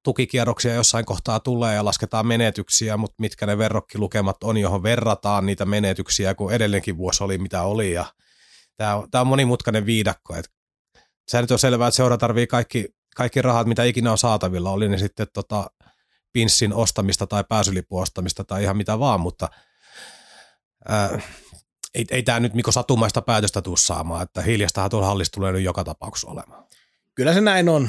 tukikierroksia jossain kohtaa tulee ja lasketaan menetyksiä, mutta mitkä ne verrokkilukemat on, johon verrataan niitä menetyksiä, kun edellinenkin vuosi oli mitä oli. Ja tämä, on, tämä on monimutkainen viidakko. Et se nyt on selvää, että seura tarvii kaikki, kaikki rahat, mitä ikinä on saatavilla, oli ne sitten tota, pinssin ostamista tai pääsylipuostamista tai ihan mitä vaan, mutta ää, ei, ei tämä nyt Mikko satumaista päätöstä tuu saamaan, että hiljastahan tuolla hallissa tulee nyt joka tapauksessa olemaan. Kyllä se näin on.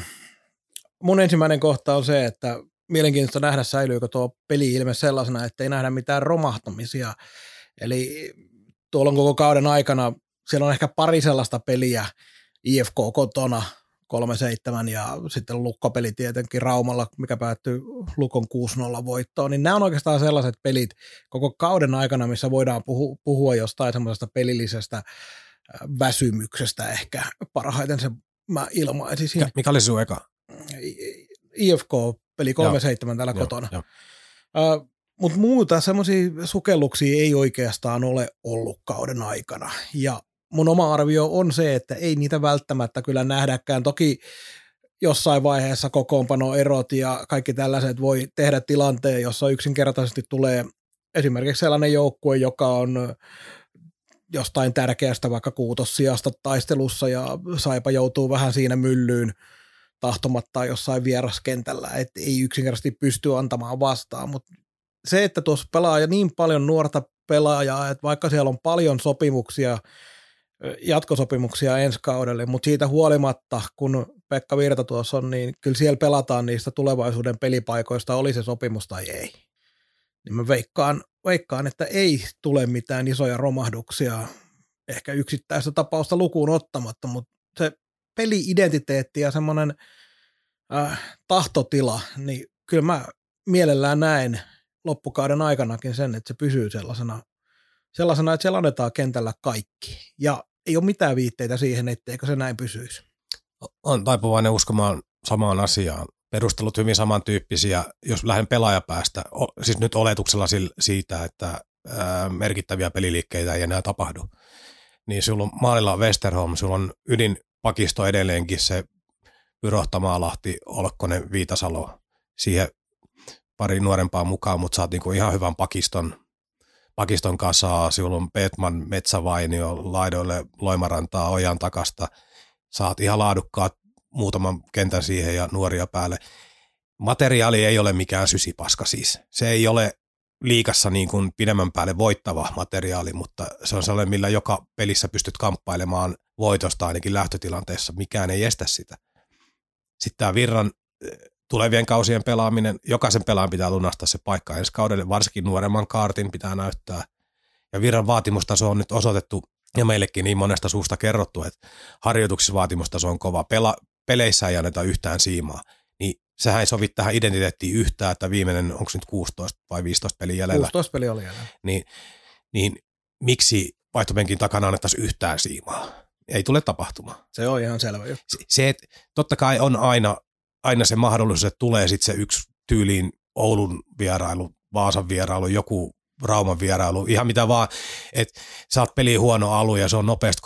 Mun ensimmäinen kohta on se, että mielenkiintoista nähdä säilyykö tuo peli-ilme sellaisena, että ei nähdä mitään romahtamisia. Eli tuolla on koko kauden aikana, siellä on ehkä pari sellaista peliä, IFK kotona 3-7 ja sitten lukkopeli tietenkin Raumalla, mikä päättyy Lukon 6-0 voittoon, niin nämä on oikeastaan sellaiset pelit koko kauden aikana, missä voidaan puhua, puhua jostain semmoisesta pelillisestä väsymyksestä ehkä parhaiten se mä ilmaisin. Mikä, mikä oli sun eka? IFK peli 3-7 täällä Joo, kotona. joo. Uh, Mutta muuta semmoisia sukelluksia ei oikeastaan ole ollut kauden aikana. Ja mun oma arvio on se, että ei niitä välttämättä kyllä nähdäkään. Toki jossain vaiheessa kokoonpanoerot ja kaikki tällaiset voi tehdä tilanteen, jossa yksinkertaisesti tulee esimerkiksi sellainen joukkue, joka on jostain tärkeästä vaikka kuutossijasta taistelussa ja Saipa joutuu vähän siinä myllyyn tahtomatta jossain vieraskentällä, että ei yksinkertaisesti pysty antamaan vastaan, mutta se, että tuossa pelaa ja niin paljon nuorta pelaajaa, että vaikka siellä on paljon sopimuksia, jatkosopimuksia ensi kaudelle, mutta siitä huolimatta, kun Pekka Virta tuossa on, niin kyllä siellä pelataan niistä tulevaisuuden pelipaikoista, oli se sopimus tai ei. Niin mä veikkaan, veikkaan, että ei tule mitään isoja romahduksia, ehkä yksittäistä tapausta lukuun ottamatta, mutta se peli-identiteetti ja semmoinen äh, tahtotila, niin kyllä mä mielellään näen loppukauden aikanakin sen, että se pysyy sellaisena, sellaisena että siellä annetaan kentällä kaikki. Ja ei ole mitään viitteitä siihen, etteikö se näin pysyisi. On taipuvainen uskomaan samaan asiaan. Perustelut hyvin samantyyppisiä, jos lähden pelaajapäästä, siis nyt oletuksella siitä, että merkittäviä peliliikkeitä ei enää tapahdu. Niin sulla on maalilla Westerholm, sulla on ydinpakisto edelleenkin se Pyrohta, Lahti, Olkkonen, Viitasalo. Siihen pari nuorempaa mukaan, mutta saat niinku ihan hyvän pakiston, pakiston kasaa. On Petman, Metsävainio, laidoille Loimarantaa, Ojan takasta. Saat ihan laadukkaat muutaman kentän siihen ja nuoria päälle. Materiaali ei ole mikään sysipaska siis. Se ei ole liikassa niin kuin pidemmän päälle voittava materiaali, mutta se on sellainen, millä joka pelissä pystyt kamppailemaan voitosta ainakin lähtötilanteessa. Mikään ei estä sitä. Sitten tämä Virran tulevien kausien pelaaminen, jokaisen pelaajan pitää lunastaa se paikka ensi kaudelle, varsinkin nuoremman kaartin pitää näyttää. Ja Virran vaatimustaso on nyt osoitettu ja meillekin niin monesta suusta kerrottu, että harjoituksissa vaatimustaso on kova. Pela, peleissä ei anneta yhtään siimaa. Niin sehän ei sovi tähän identiteettiin yhtään, että viimeinen, onko nyt 16 vai 15 peliä jäljellä. 16 peli oli jäljellä. Niin, niin miksi vaihtopenkin takana annettaisiin yhtään siimaa? Ei tule tapahtumaan. Se on ihan selvä juttu. Se, se että totta kai on aina, aina se mahdollisuus, että tulee sitten se yksi tyyliin Oulun vierailu, Vaasan vierailu, joku Rauman vierailu, ihan mitä vaan, että sä oot peli huono alue ja se on nopeasti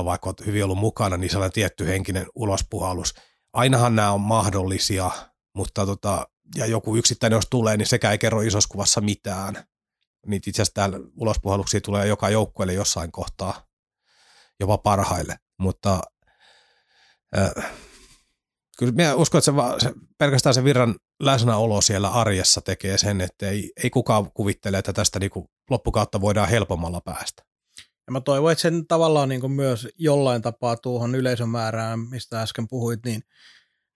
3-0, vaikka oot hyvin ollut mukana, niin sellainen tietty henkinen ulospuhallus. Ainahan nämä on mahdollisia, mutta tota, ja joku yksittäinen jos tulee, niin sekä ei kerro isossa kuvassa mitään. Niin itse asiassa täällä ulospuhalluksia tulee joka joukkueelle jossain kohtaa, jopa parhaille, mutta äh, kyllä minä uskon, että se, va, se, pelkästään se virran läsnäolo siellä arjessa tekee sen, että ei, ei kukaan kuvittele, että tästä niin loppukautta voidaan helpommalla päästä. Ja mä toivon, että sen tavallaan niin myös jollain tapaa tuohon yleisömäärään, mistä äsken puhuit, niin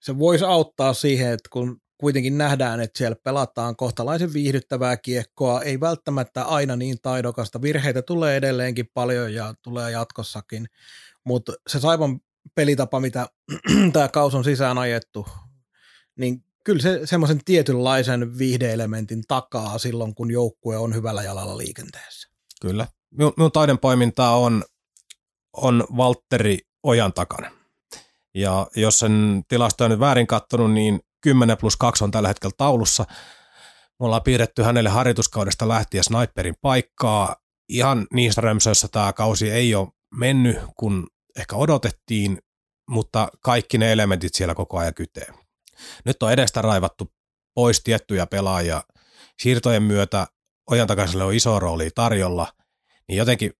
se voisi auttaa siihen, että kun kuitenkin nähdään, että siellä pelataan kohtalaisen viihdyttävää kiekkoa, ei välttämättä aina niin taidokasta. Virheitä tulee edelleenkin paljon ja tulee jatkossakin, mutta se Saipan pelitapa, mitä tämä kaus on sisään ajettu, niin kyllä se semmoisen tietynlaisen viihdeelementin takaa silloin, kun joukkue on hyvällä jalalla liikenteessä. Kyllä. Minun, minun taiden poimintaa on, on Valtteri Ojan takana. Ja jos sen tilasto on nyt väärin kattonut, niin 10 plus 2 on tällä hetkellä taulussa. Me ollaan piirretty hänelle harjoituskaudesta lähtien sniperin paikkaa. Ihan niistä römsöissä tämä kausi ei ole mennyt, kun ehkä odotettiin, mutta kaikki ne elementit siellä koko ajan kytee. Nyt on edestä raivattu pois tiettyjä pelaajia. Siirtojen myötä ojan takaiselle on iso rooli tarjolla, niin jotenkin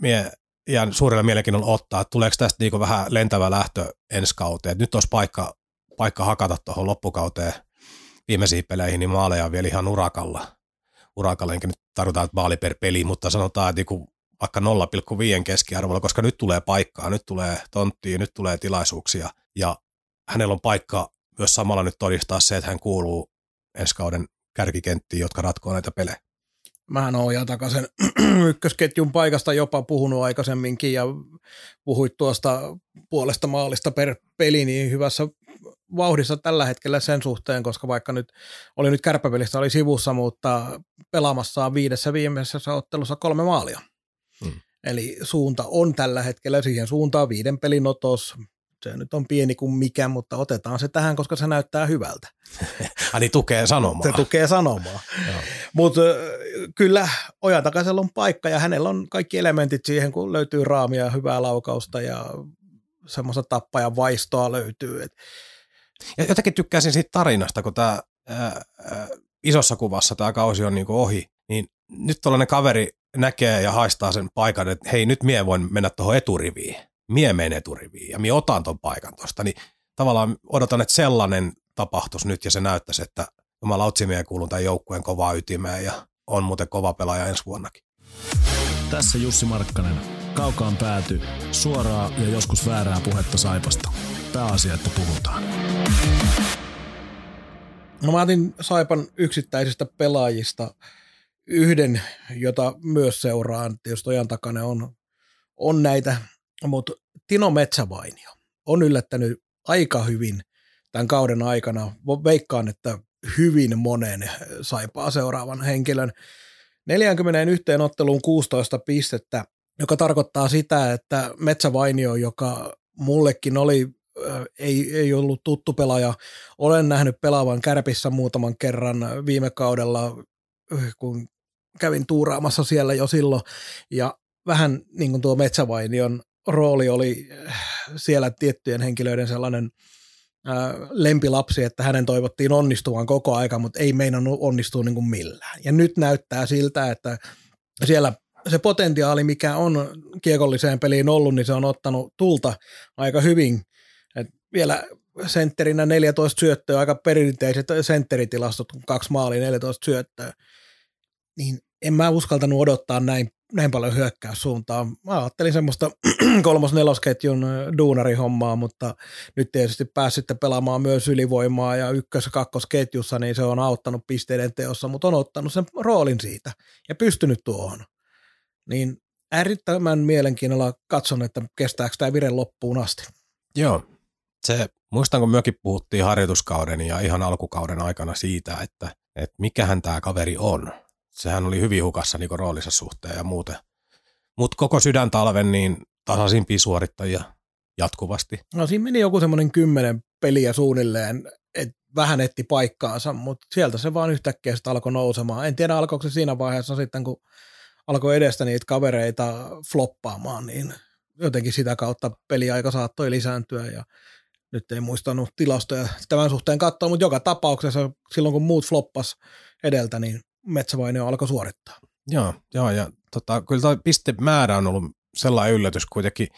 mie jään suurella mielenkiinnolla ottaa, että tuleeko tästä niin vähän lentävä lähtö ensi kauteen. Nyt olisi paikka, paikka hakata tuohon loppukauteen viimeisiin peleihin, niin maaleja on vielä ihan urakalla. Urakalla, enkä nyt tarvitaan, että maali per peli, mutta sanotaan, että niin vaikka 0,5 keskiarvolla, koska nyt tulee paikkaa, nyt tulee tonttia, nyt tulee tilaisuuksia ja hänellä on paikka myös samalla nyt todistaa se, että hän kuuluu ensi kauden kärkikenttiin, jotka ratkoo näitä pelejä. Mähän oon ja takaisin ykkösketjun paikasta jopa puhunut aikaisemminkin ja puhuit tuosta puolesta maalista per peli niin hyvässä vauhdissa tällä hetkellä sen suhteen, koska vaikka nyt oli nyt kärppäpelistä oli sivussa, mutta pelaamassa viidessä viimeisessä ottelussa kolme maalia. Eli suunta on tällä hetkellä siihen suuntaan viiden pelin otos, se nyt on pieni kuin mikä, mutta otetaan se tähän, koska se näyttää hyvältä. Ani tukee sanomaa. Se tukee sanomaa. Mutta kyllä Ojatakaisella on paikka ja hänellä on kaikki elementit siihen, kun löytyy raamia, hyvää laukausta ja semmoista tappajan vaistoa löytyy. Et. Ja jotenkin tykkäsin siitä tarinasta, kun tämä isossa kuvassa tämä kausi on niinku ohi, niin nyt tällainen kaveri näkee ja haistaa sen paikan, että hei nyt mie voin mennä tuohon eturiviin mie menen eturiviin ja mie otan ton paikan tuosta, niin tavallaan odotan, että sellainen tapahtuisi nyt ja se näyttäisi, että mä lautsimien kuulun tämän joukkueen kovaa ytimeen ja on muuten kova pelaaja ensi vuonnakin. Tässä Jussi Markkanen. Kaukaan pääty. Suoraa ja joskus väärää puhetta Saipasta. Pääasia, että puhutaan. No mä otin Saipan yksittäisistä pelaajista yhden, jota myös seuraan. Tietysti ajan takana on, on näitä mutta Tino Metsävainio on yllättänyt aika hyvin tämän kauden aikana. Veikkaan, että hyvin monen saipaa seuraavan henkilön. 41 otteluun 16 pistettä, joka tarkoittaa sitä, että Metsävainio, joka mullekin oli, ei, ei ollut tuttu pelaaja, olen nähnyt pelaavan kärpissä muutaman kerran viime kaudella, kun kävin tuuraamassa siellä jo silloin, ja vähän niin kuin tuo Metsävainion rooli oli äh, siellä tiettyjen henkilöiden sellainen äh, lempilapsi, että hänen toivottiin onnistuvan koko aika, mutta ei meinannut onnistua niin kuin millään. Ja nyt näyttää siltä, että siellä se potentiaali, mikä on kiekolliseen peliin ollut, niin se on ottanut tulta aika hyvin. Et vielä sentterinä 14 syöttöä, aika perinteiset sentteritilastot, kaksi maalia, 14 syöttöä. Niin en mä uskaltanut odottaa näin näin paljon hyökkäyssuuntaan. Mä ajattelin semmoista kolmos-nelosketjun duunarihommaa, mutta nyt tietysti pääsitte pelaamaan myös ylivoimaa ja ykkös- ja kakkosketjussa, niin se on auttanut pisteiden teossa, mutta on ottanut sen roolin siitä ja pystynyt tuohon. Niin äärittämään mielenkiinnolla katson, että kestääkö tämä vire loppuun asti. Joo, se muistan, kun myökin puhuttiin harjoituskauden ja ihan alkukauden aikana siitä, että, että mikähän tämä kaveri on sehän oli hyvin hukassa niin roolissa suhteen ja muuten. Mutta koko sydäntalven niin tasaisimpia suorittajia jatkuvasti. No siinä meni joku semmoinen kymmenen peliä suunnilleen, että vähän etti paikkaansa, mutta sieltä se vaan yhtäkkiä sitten alkoi nousemaan. En tiedä, alkoiko se siinä vaiheessa sitten, kun alkoi edestä niitä kavereita floppaamaan, niin jotenkin sitä kautta peliaika saattoi lisääntyä ja nyt ei muistanut tilastoja tämän suhteen katsoa, mutta joka tapauksessa silloin kun muut floppas edeltä, niin Metsävainio alkoi suorittaa. Joo, joo ja tota, kyllä tuo pistemäärä on ollut sellainen yllätys kuitenkin,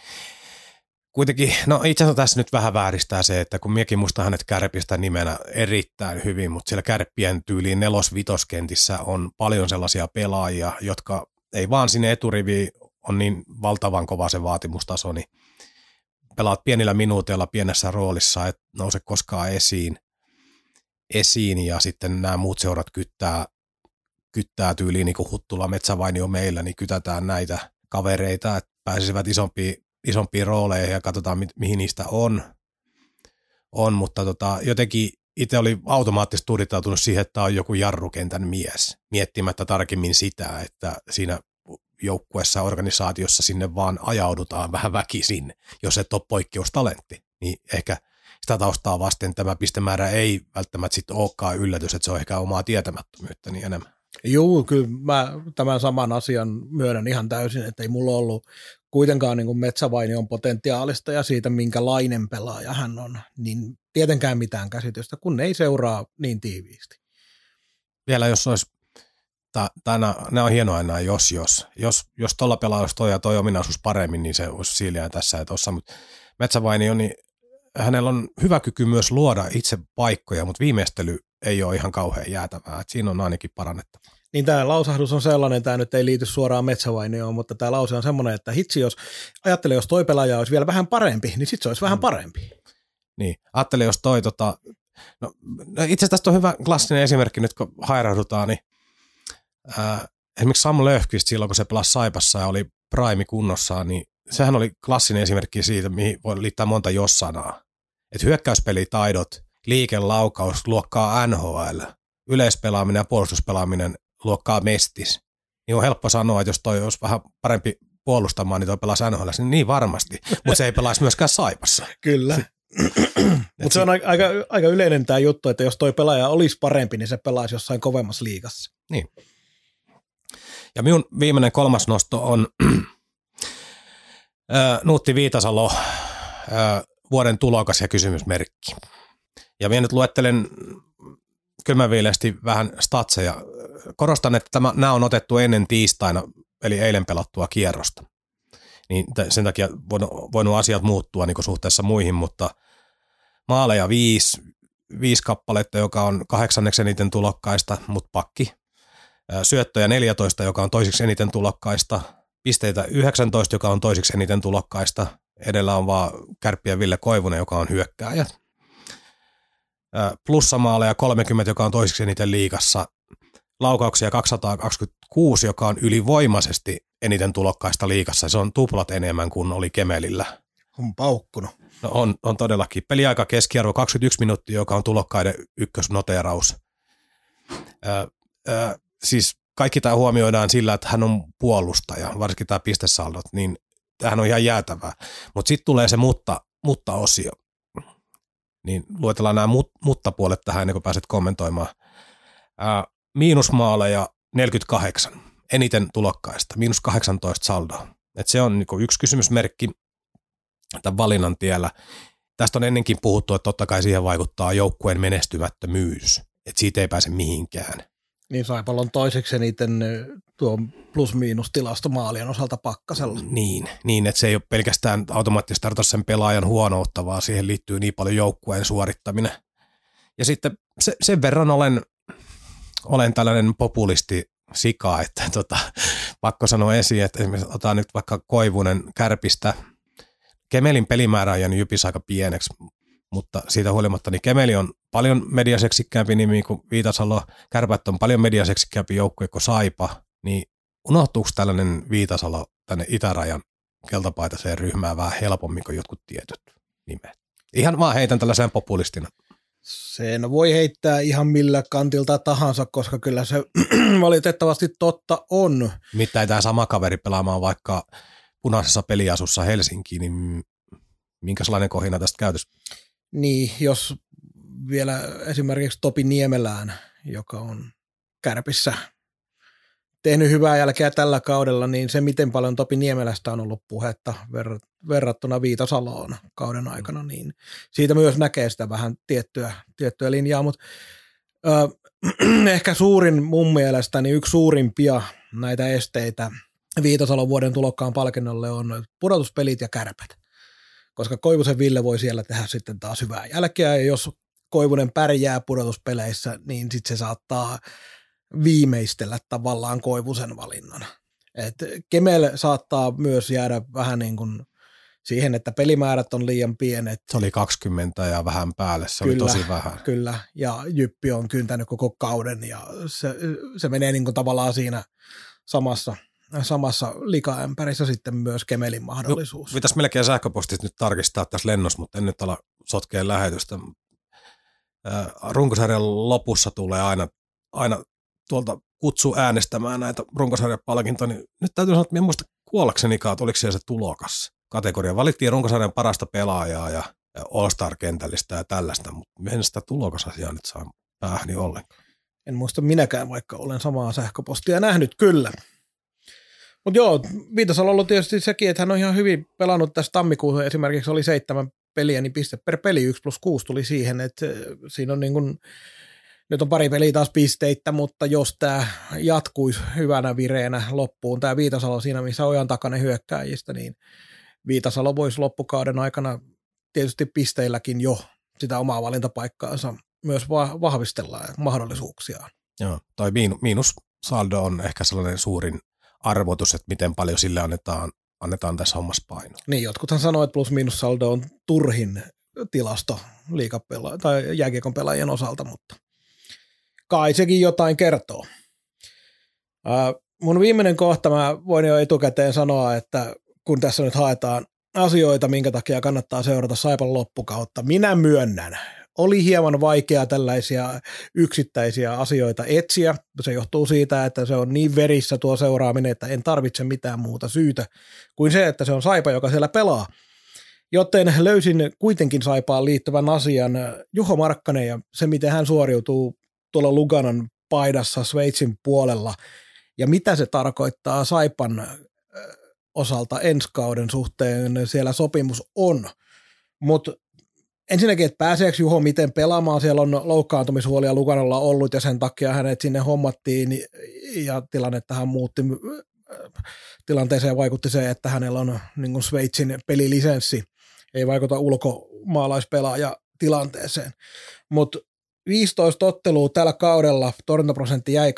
kuitenkin, no itse asiassa tässä nyt vähän vääristää se, että kun miekin muista hänet kärpistä nimenä erittäin hyvin, mutta siellä kärppien tyyliin nelos-vitoskentissä on paljon sellaisia pelaajia, jotka ei vaan sinne eturiviin on niin valtavan kova se vaatimustaso, niin pelaat pienillä minuuteilla pienessä roolissa, et nouse koskaan esiin. esiin ja sitten nämä muut seurat kyttää, kyttää tyyliin niin kuin Huttula Metsävainio meillä, niin kytätään näitä kavereita, että pääsisivät isompiin, isompiin rooleihin ja katsotaan, mi- mihin niistä on. on mutta tota, jotenkin itse oli automaattisesti tuudittautunut siihen, että tämä on joku jarrukentän mies, miettimättä tarkemmin sitä, että siinä joukkuessa organisaatiossa sinne vaan ajaudutaan vähän väkisin, jos et ole poikkeustalentti. Niin ehkä sitä taustaa vasten tämä pistemäärä ei välttämättä sitten olekaan yllätys, että se on ehkä omaa tietämättömyyttä niin enemmän. Joo, kyllä mä tämän saman asian myönnän ihan täysin, että ei mulla ollut kuitenkaan niin Metsävainion potentiaalista ja siitä, minkälainen pelaaja hän on, niin tietenkään mitään käsitystä, kun ei seuraa niin tiiviisti. Vielä jos olisi, tai nämä on hienoa nämä jos jos, jos, jos tuolla pelaa olisi toi ja toi ominaisuus paremmin, niin se olisi siiliä tässä ja tuossa, mutta Metsävainio, niin hänellä on hyvä kyky myös luoda itse paikkoja, mutta viimeistely ei ole ihan kauhean jäätävää. Että siinä on ainakin parannettava. Niin tämä lausahdus on sellainen, tämä nyt ei liity suoraan metsävainioon, mutta tämä lause on semmoinen, että hitsi, jos ajattelee, jos toi pelaaja olisi vielä vähän parempi, niin sitten se olisi vähän mm. parempi. Niin, ajattele, jos toi tota, no, no itse asiassa tästä on hyvä klassinen esimerkki nyt, kun hairahdutaan, niin ää, esimerkiksi Sam Löfqvist silloin, kun se pelasi Saipassa ja oli prime kunnossaan, niin sehän oli klassinen esimerkki siitä, mihin voi liittää monta jossanaa. Että hyökkäyspelitaidot, liikelaukaus luokkaa NHL, yleispelaaminen ja puolustuspelaaminen luokkaa mestis. Niin on helppo sanoa, että jos toi olisi vähän parempi puolustamaan, niin toi pelaa NHL, niin, niin varmasti, mutta se ei pelaisi myöskään Saipassa. Kyllä. Mutta se on aika, aika yleinen tämä juttu, että jos toi pelaaja olisi parempi, niin se pelaisi jossain kovemmassa liigassa. Niin. Ja minun viimeinen kolmas nosto on Nuutti Viitasalo, vuoden tulokas ja kysymysmerkki. Ja minä nyt luettelen kylmäviileesti vähän statseja. Korostan, että tämä, nämä on otettu ennen tiistaina, eli eilen pelattua kierrosta. Niin sen takia voinut, voinut asiat muuttua niin suhteessa muihin, mutta maaleja viisi, viisi kappaletta, joka on kahdeksanneksi eniten tulokkaista, mutta pakki. Syöttöjä 14, joka on toisiksi eniten tulokkaista. Pisteitä 19, joka on toisiksi eniten tulokkaista. Edellä on vaan kärppiä Ville Koivunen, joka on hyökkääjä plussamaaleja 30, joka on toiseksi eniten liikassa, laukauksia 226, joka on ylivoimaisesti eniten tulokkaista liikassa. Se on tuplat enemmän kuin oli Kemelillä. On paukkunut. No on, on todellakin. Peliaika keskiarvo 21 minuuttia, joka on tulokkaiden ykkösnoteraus. Ö, ö, siis kaikki tämä huomioidaan sillä, että hän on puolustaja, varsinkin tämä pistesaldot, niin tämähän on ihan jäätävää. Mutta sitten tulee se mutta, mutta-osio niin luetellaan nämä mut, mutta-puolet tähän ennen kuin pääset kommentoimaan. Ää, miinusmaaleja 48, eniten tulokkaista, miinus 18 saldoa. Et se on niin yksi kysymysmerkki tämän valinnan tiellä. Tästä on ennenkin puhuttu, että totta kai siihen vaikuttaa joukkueen menestymättömyys, että siitä ei pääse mihinkään. Niin Saipalla on toiseksi eniten tuo plus-miinus tilasto maalien osalta pakkasella. Niin, niin, että se ei ole pelkästään automaattisesti tarkoita sen pelaajan huonoutta, vaan siihen liittyy niin paljon joukkueen suorittaminen. Ja sitten se, sen verran olen, olen tällainen populisti sika, että tota, pakko sanoa esiin, että esimerkiksi otetaan nyt vaikka Koivunen kärpistä. Kemelin pelimäärä on jäänyt jypis aika pieneksi, mutta siitä huolimatta niin Kemeli on paljon mediaseksikkäämpi nimi kuin Viitasalo, Kärpät on paljon mediaseksikkäämpi joukkue kuin Saipa, niin unohtuuko tällainen Viitasalo tänne itärajan keltapaitaiseen ryhmään vähän helpommin kuin jotkut tietyt nimet? Ihan vaan heitän tällaisen populistina. Sen voi heittää ihan millä kantilta tahansa, koska kyllä se valitettavasti totta on. Mitä tämä sama kaveri pelaamaan vaikka punaisessa peliasussa Helsinkiin, niin minkälainen kohina tästä käytös? Niin, jos vielä esimerkiksi Topi Niemelään, joka on Kärpissä tehnyt hyvää jälkeä tällä kaudella, niin se miten paljon Topi Niemelästä on ollut puhetta verrattuna Viitasaloon kauden aikana, niin siitä myös näkee sitä vähän tiettyä, tiettyä linjaa, mutta ö, ehkä suurin mun mielestä, niin yksi suurimpia näitä esteitä Viitasalon vuoden tulokkaan palkinnolle on pudotuspelit ja kärpät koska Koivusen Ville voi siellä tehdä sitten taas hyvää jälkeä, ja jos Koivunen pärjää pudotuspeleissä, niin sitten se saattaa viimeistellä tavallaan Koivusen valinnan. Et Kemel saattaa myös jäädä vähän niin kuin siihen, että pelimäärät on liian pienet. Se oli 20 ja vähän päälle, se Kyllä, oli tosi vähän. Kyllä, ja Jyppi on kyntänyt koko kauden ja se, se menee niin kuin tavallaan siinä samassa, samassa likaämpärissä sitten myös Kemelin mahdollisuus. Pitäisi melkein sähköpostista nyt tarkistaa tässä lennossa, mutta en nyt ala sotkea lähetystä. Runkosarjan lopussa tulee aina, aina tuolta kutsu äänestämään näitä runkosarjan palkintoja, niin nyt täytyy sanoa, että en muista kuollaksenikaan, että oliko siellä se tulokas kategoria. Valittiin runkosarjan parasta pelaajaa ja All-Star-kentällistä ja tällaista, mutta en sitä tulokasasiaa nyt saa päähäni ollenkaan. En muista minäkään, vaikka olen samaa sähköpostia nähnyt kyllä. Mutta joo, Viitasalolla on tietysti sekin, että hän on ihan hyvin pelannut tässä tammikuussa. Esimerkiksi oli seitsemän peliä, niin piste per peli 1 plus 6 tuli siihen, että siinä on niin kuin, nyt on pari peliä taas pisteitä, mutta jos tämä jatkuisi hyvänä vireenä loppuun, tämä Viitasalo siinä, missä ojan takainen hyökkääjistä, niin Viitasalo voisi loppukauden aikana tietysti pisteilläkin jo sitä omaa valintapaikkaansa myös vahvistella ja mahdollisuuksiaan. Joo, toi miinus saldo on ehkä sellainen suurin arvotus, että miten paljon sille annetaan, annetaan tässä hommassa paino. Niin, jotkuthan sanoo, että plus-miinus saldo on turhin tilasto liikapela- tai jääkiekon pelaajien osalta, mutta kai sekin jotain kertoo. Uh, mun viimeinen kohta, mä voin jo etukäteen sanoa, että kun tässä nyt haetaan asioita, minkä takia kannattaa seurata Saipan loppukautta, minä myönnän, oli hieman vaikeaa tällaisia yksittäisiä asioita etsiä. Se johtuu siitä, että se on niin verissä tuo seuraaminen, että en tarvitse mitään muuta syytä kuin se, että se on Saipa, joka siellä pelaa. Joten löysin kuitenkin Saipaan liittyvän asian Juho Markkanen ja se, miten hän suoriutuu tuolla Luganon paidassa Sveitsin puolella ja mitä se tarkoittaa Saipan osalta ensi kauden suhteen siellä sopimus on. Mutta ensinnäkin, että pääseekö Juho miten pelaamaan, siellä on loukkaantumishuolia Luganolla ollut ja sen takia hänet sinne hommattiin ja tilanne tähän muutti. Tilanteeseen vaikutti se, että hänellä on niin kuin Sveitsin pelilisenssi, ei vaikuta ulkomaalaispelaaja tilanteeseen. Mutta 15 ottelua tällä kaudella torjuntaprosentti jäi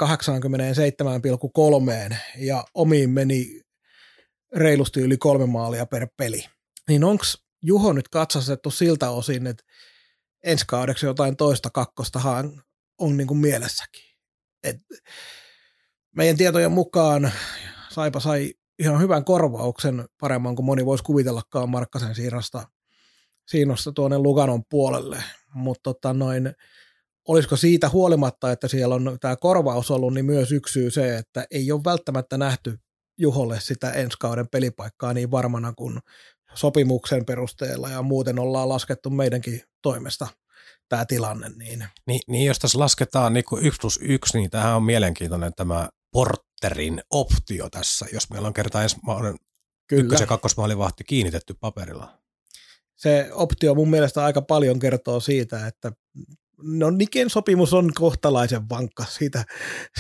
87,3 ja omiin meni reilusti yli kolme maalia per peli. Niin onko Juho nyt katsastettu siltä osin, että ensi kaudeksi jotain toista kakkostahan on niin kuin mielessäkin. Et meidän tietojen mukaan Saipa sai ihan hyvän korvauksen paremman kuin moni voisi kuvitellakaan Markkasen siirrosta, siirrosta tuonne Luganon puolelle. Mutta tota noin, olisiko siitä huolimatta, että siellä on tämä korvaus ollut, niin myös yksi syy se, että ei ole välttämättä nähty Juholle sitä ensi kauden pelipaikkaa niin varmana kuin sopimuksen perusteella ja muuten ollaan laskettu meidänkin toimesta tämä tilanne. Niin, niin, niin jos tässä lasketaan niin 1 plus 1, niin tämähän on mielenkiintoinen tämä Porterin optio tässä, jos meillä on kerta ensi Kyllä. ykkös- ja kakkosmaalivahti kiinnitetty paperilla. Se optio mun mielestä aika paljon kertoo siitä, että no Niken sopimus on kohtalaisen vankka, siitä,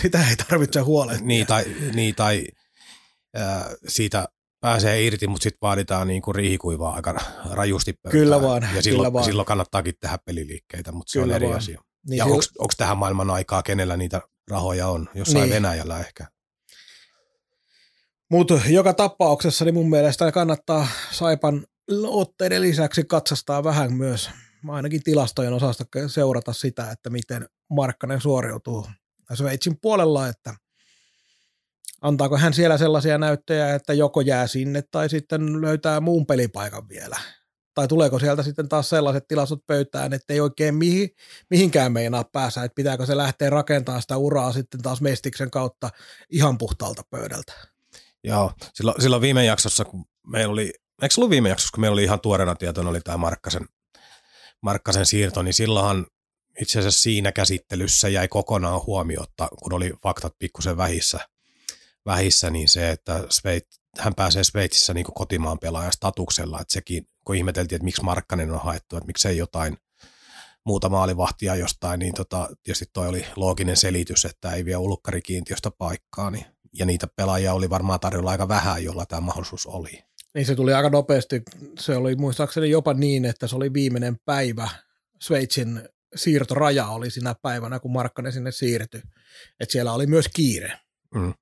sitä ei tarvitse huolehtia. Niin, tai, niin, tai siitä pääsee irti, mutta sitten vaaditaan niin kuin riihikuivaa aika rajusti pöytään. Kyllä vaan. Ja silloin, kyllä vaan. silloin kannattaakin tehdä peliliikkeitä, mutta kyllä se on eri vaan. asia. Niin ja onko tähän maailman aikaa, kenellä niitä rahoja on? Jossain Niin. Venäjällä ehkä. Mutta joka tapauksessa niin mun mielestä kannattaa Saipan otteiden lisäksi katsastaa vähän myös ainakin tilastojen osasta seurata sitä, että miten Markkanen suoriutuu Sveitsin puolella, että antaako hän siellä sellaisia näyttöjä, että joko jää sinne tai sitten löytää muun pelipaikan vielä. Tai tuleeko sieltä sitten taas sellaiset tilastot pöytään, että ei oikein mihin, mihinkään meinaa päässä, että pitääkö se lähteä rakentamaan sitä uraa sitten taas Mestiksen kautta ihan puhtaalta pöydältä. Joo, silloin, silloin viime jaksossa, kun meillä oli, eikö ollut viime jaksossa, kun meillä oli ihan tuoreena tietona, oli tämä Markkasen, Markkasen siirto, niin silloinhan itse asiassa siinä käsittelyssä jäi kokonaan huomiotta, kun oli faktat pikkusen vähissä, vähissä niin se, että Sveit, hän pääsee Sveitsissä niin kotimaan pelaajan statuksella, että sekin, kun ihmeteltiin, että miksi Markkanen on haettu, että miksei jotain muuta maalivahtia jostain, niin tota, tietysti toi oli looginen selitys, että ei vie ulkkarikiintiöstä paikkaa, niin, ja niitä pelaajia oli varmaan tarjolla aika vähän, jolla tämä mahdollisuus oli. Niin se tuli aika nopeasti. Se oli muistaakseni jopa niin, että se oli viimeinen päivä. Sveitsin siirtoraja oli siinä päivänä, kun Markkanen sinne siirtyi. Että siellä oli myös kiire. Mm.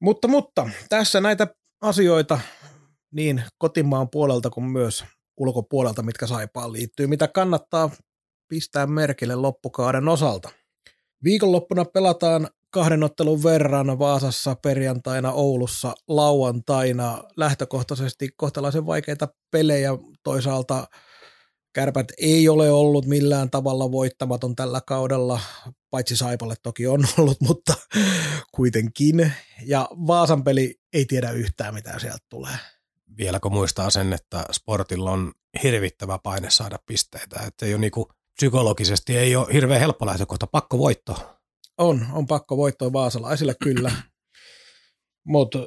Mutta, mutta tässä näitä asioita niin kotimaan puolelta kuin myös ulkopuolelta, mitkä Saipaan liittyy, mitä kannattaa pistää merkille loppukauden osalta. Viikonloppuna pelataan kahden ottelun verran Vaasassa perjantaina, Oulussa lauantaina. Lähtökohtaisesti kohtalaisen vaikeita pelejä. Toisaalta Kärpät ei ole ollut millään tavalla voittamaton tällä kaudella, paitsi Saipalle toki on ollut, mutta kuitenkin. Ja Vaasan peli ei tiedä yhtään, mitä sieltä tulee. Vielä kun muistaa sen, että sportilla on hirvittävä paine saada pisteitä, että ei ole niinku, psykologisesti ei ole hirveän helppo lähtökohta, pakko voitto. On, on pakko voittoa vaasalaisille kyllä. Mutta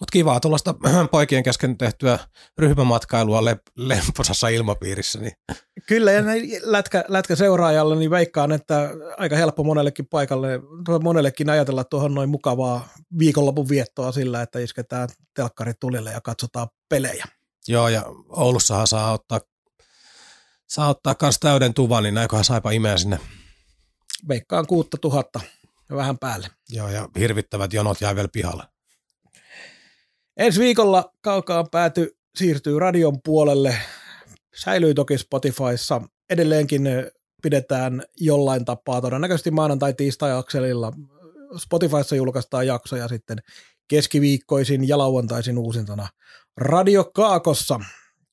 Mutta kivaa tuollaista poikien kesken tehtyä ryhmämatkailua le- lemposassa ilmapiirissä. Niin. Kyllä, ja näin lätkä, lätkä seuraajalle, niin veikkaan, että aika helppo monellekin paikalle, monellekin ajatella tuohon noin mukavaa viikonlopun viettoa sillä, että isketään telkkarit tulille ja katsotaan pelejä. Joo, ja Oulussahan saa ottaa, saa ottaa kans täyden tuvan, niin näinköhän saipa imeä sinne. Veikkaan kuutta tuhatta ja vähän päälle. Joo, ja hirvittävät jonot jäi vielä pihalle. Ensi viikolla kaukaan pääty siirtyy radion puolelle. Säilyy toki Spotifyssa. Edelleenkin pidetään jollain tapaa, todennäköisesti maanantai tiistai akselilla. Spotifyssa julkaistaan jaksoja sitten keskiviikkoisin ja lauantaisin uusintana Radio Kaakossa.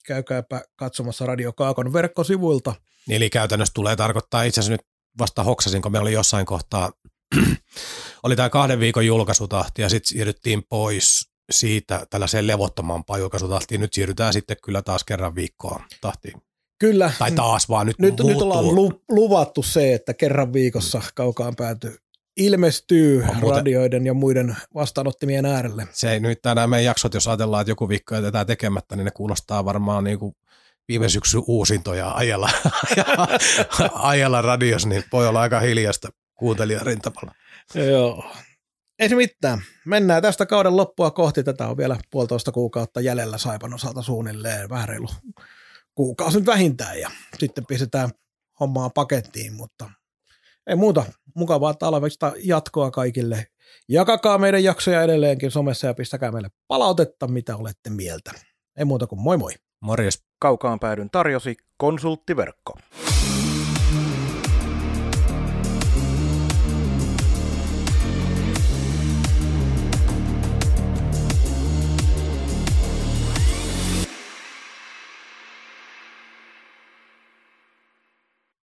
Käykääpä katsomassa Radio Kaakon verkkosivuilta. Eli käytännössä tulee tarkoittaa, itse asiassa nyt vasta hoksasin, kun me oli jossain kohtaa, oli tämä kahden viikon julkaisutahti ja sitten siirryttiin pois siitä tällaiseen levottomampaan julkaisutahtiin. Nyt siirrytään sitten kyllä taas kerran viikkoa tahtiin. Kyllä. Tai taas vaan nyt Nyt, nyt ollaan lu, luvattu se, että kerran viikossa kaukaan pääty ilmestyy On muuten- radioiden ja muiden vastaanottimien äärelle. Se ei nyt nämä meidän jaksot, jos ajatellaan, että joku viikko jätetään tekemättä, niin ne kuulostaa varmaan niin kuin viime syksyn uusintoja ajalla, ajalla radios, niin voi olla aika hiljasta kuuntelijarintamalla. Joo. Ei se mitään. Mennään tästä kauden loppua kohti. Tätä on vielä puolitoista kuukautta jäljellä Saipan osalta suunnilleen. Vähän reilu kuukausi nyt vähintään ja sitten pistetään hommaa pakettiin, mutta ei muuta. Mukavaa talvesta jatkoa kaikille. Jakakaa meidän jaksoja edelleenkin somessa ja pistäkää meille palautetta, mitä olette mieltä. Ei muuta kuin moi moi. Morjes. Kaukaan päädyn tarjosi konsulttiverkko.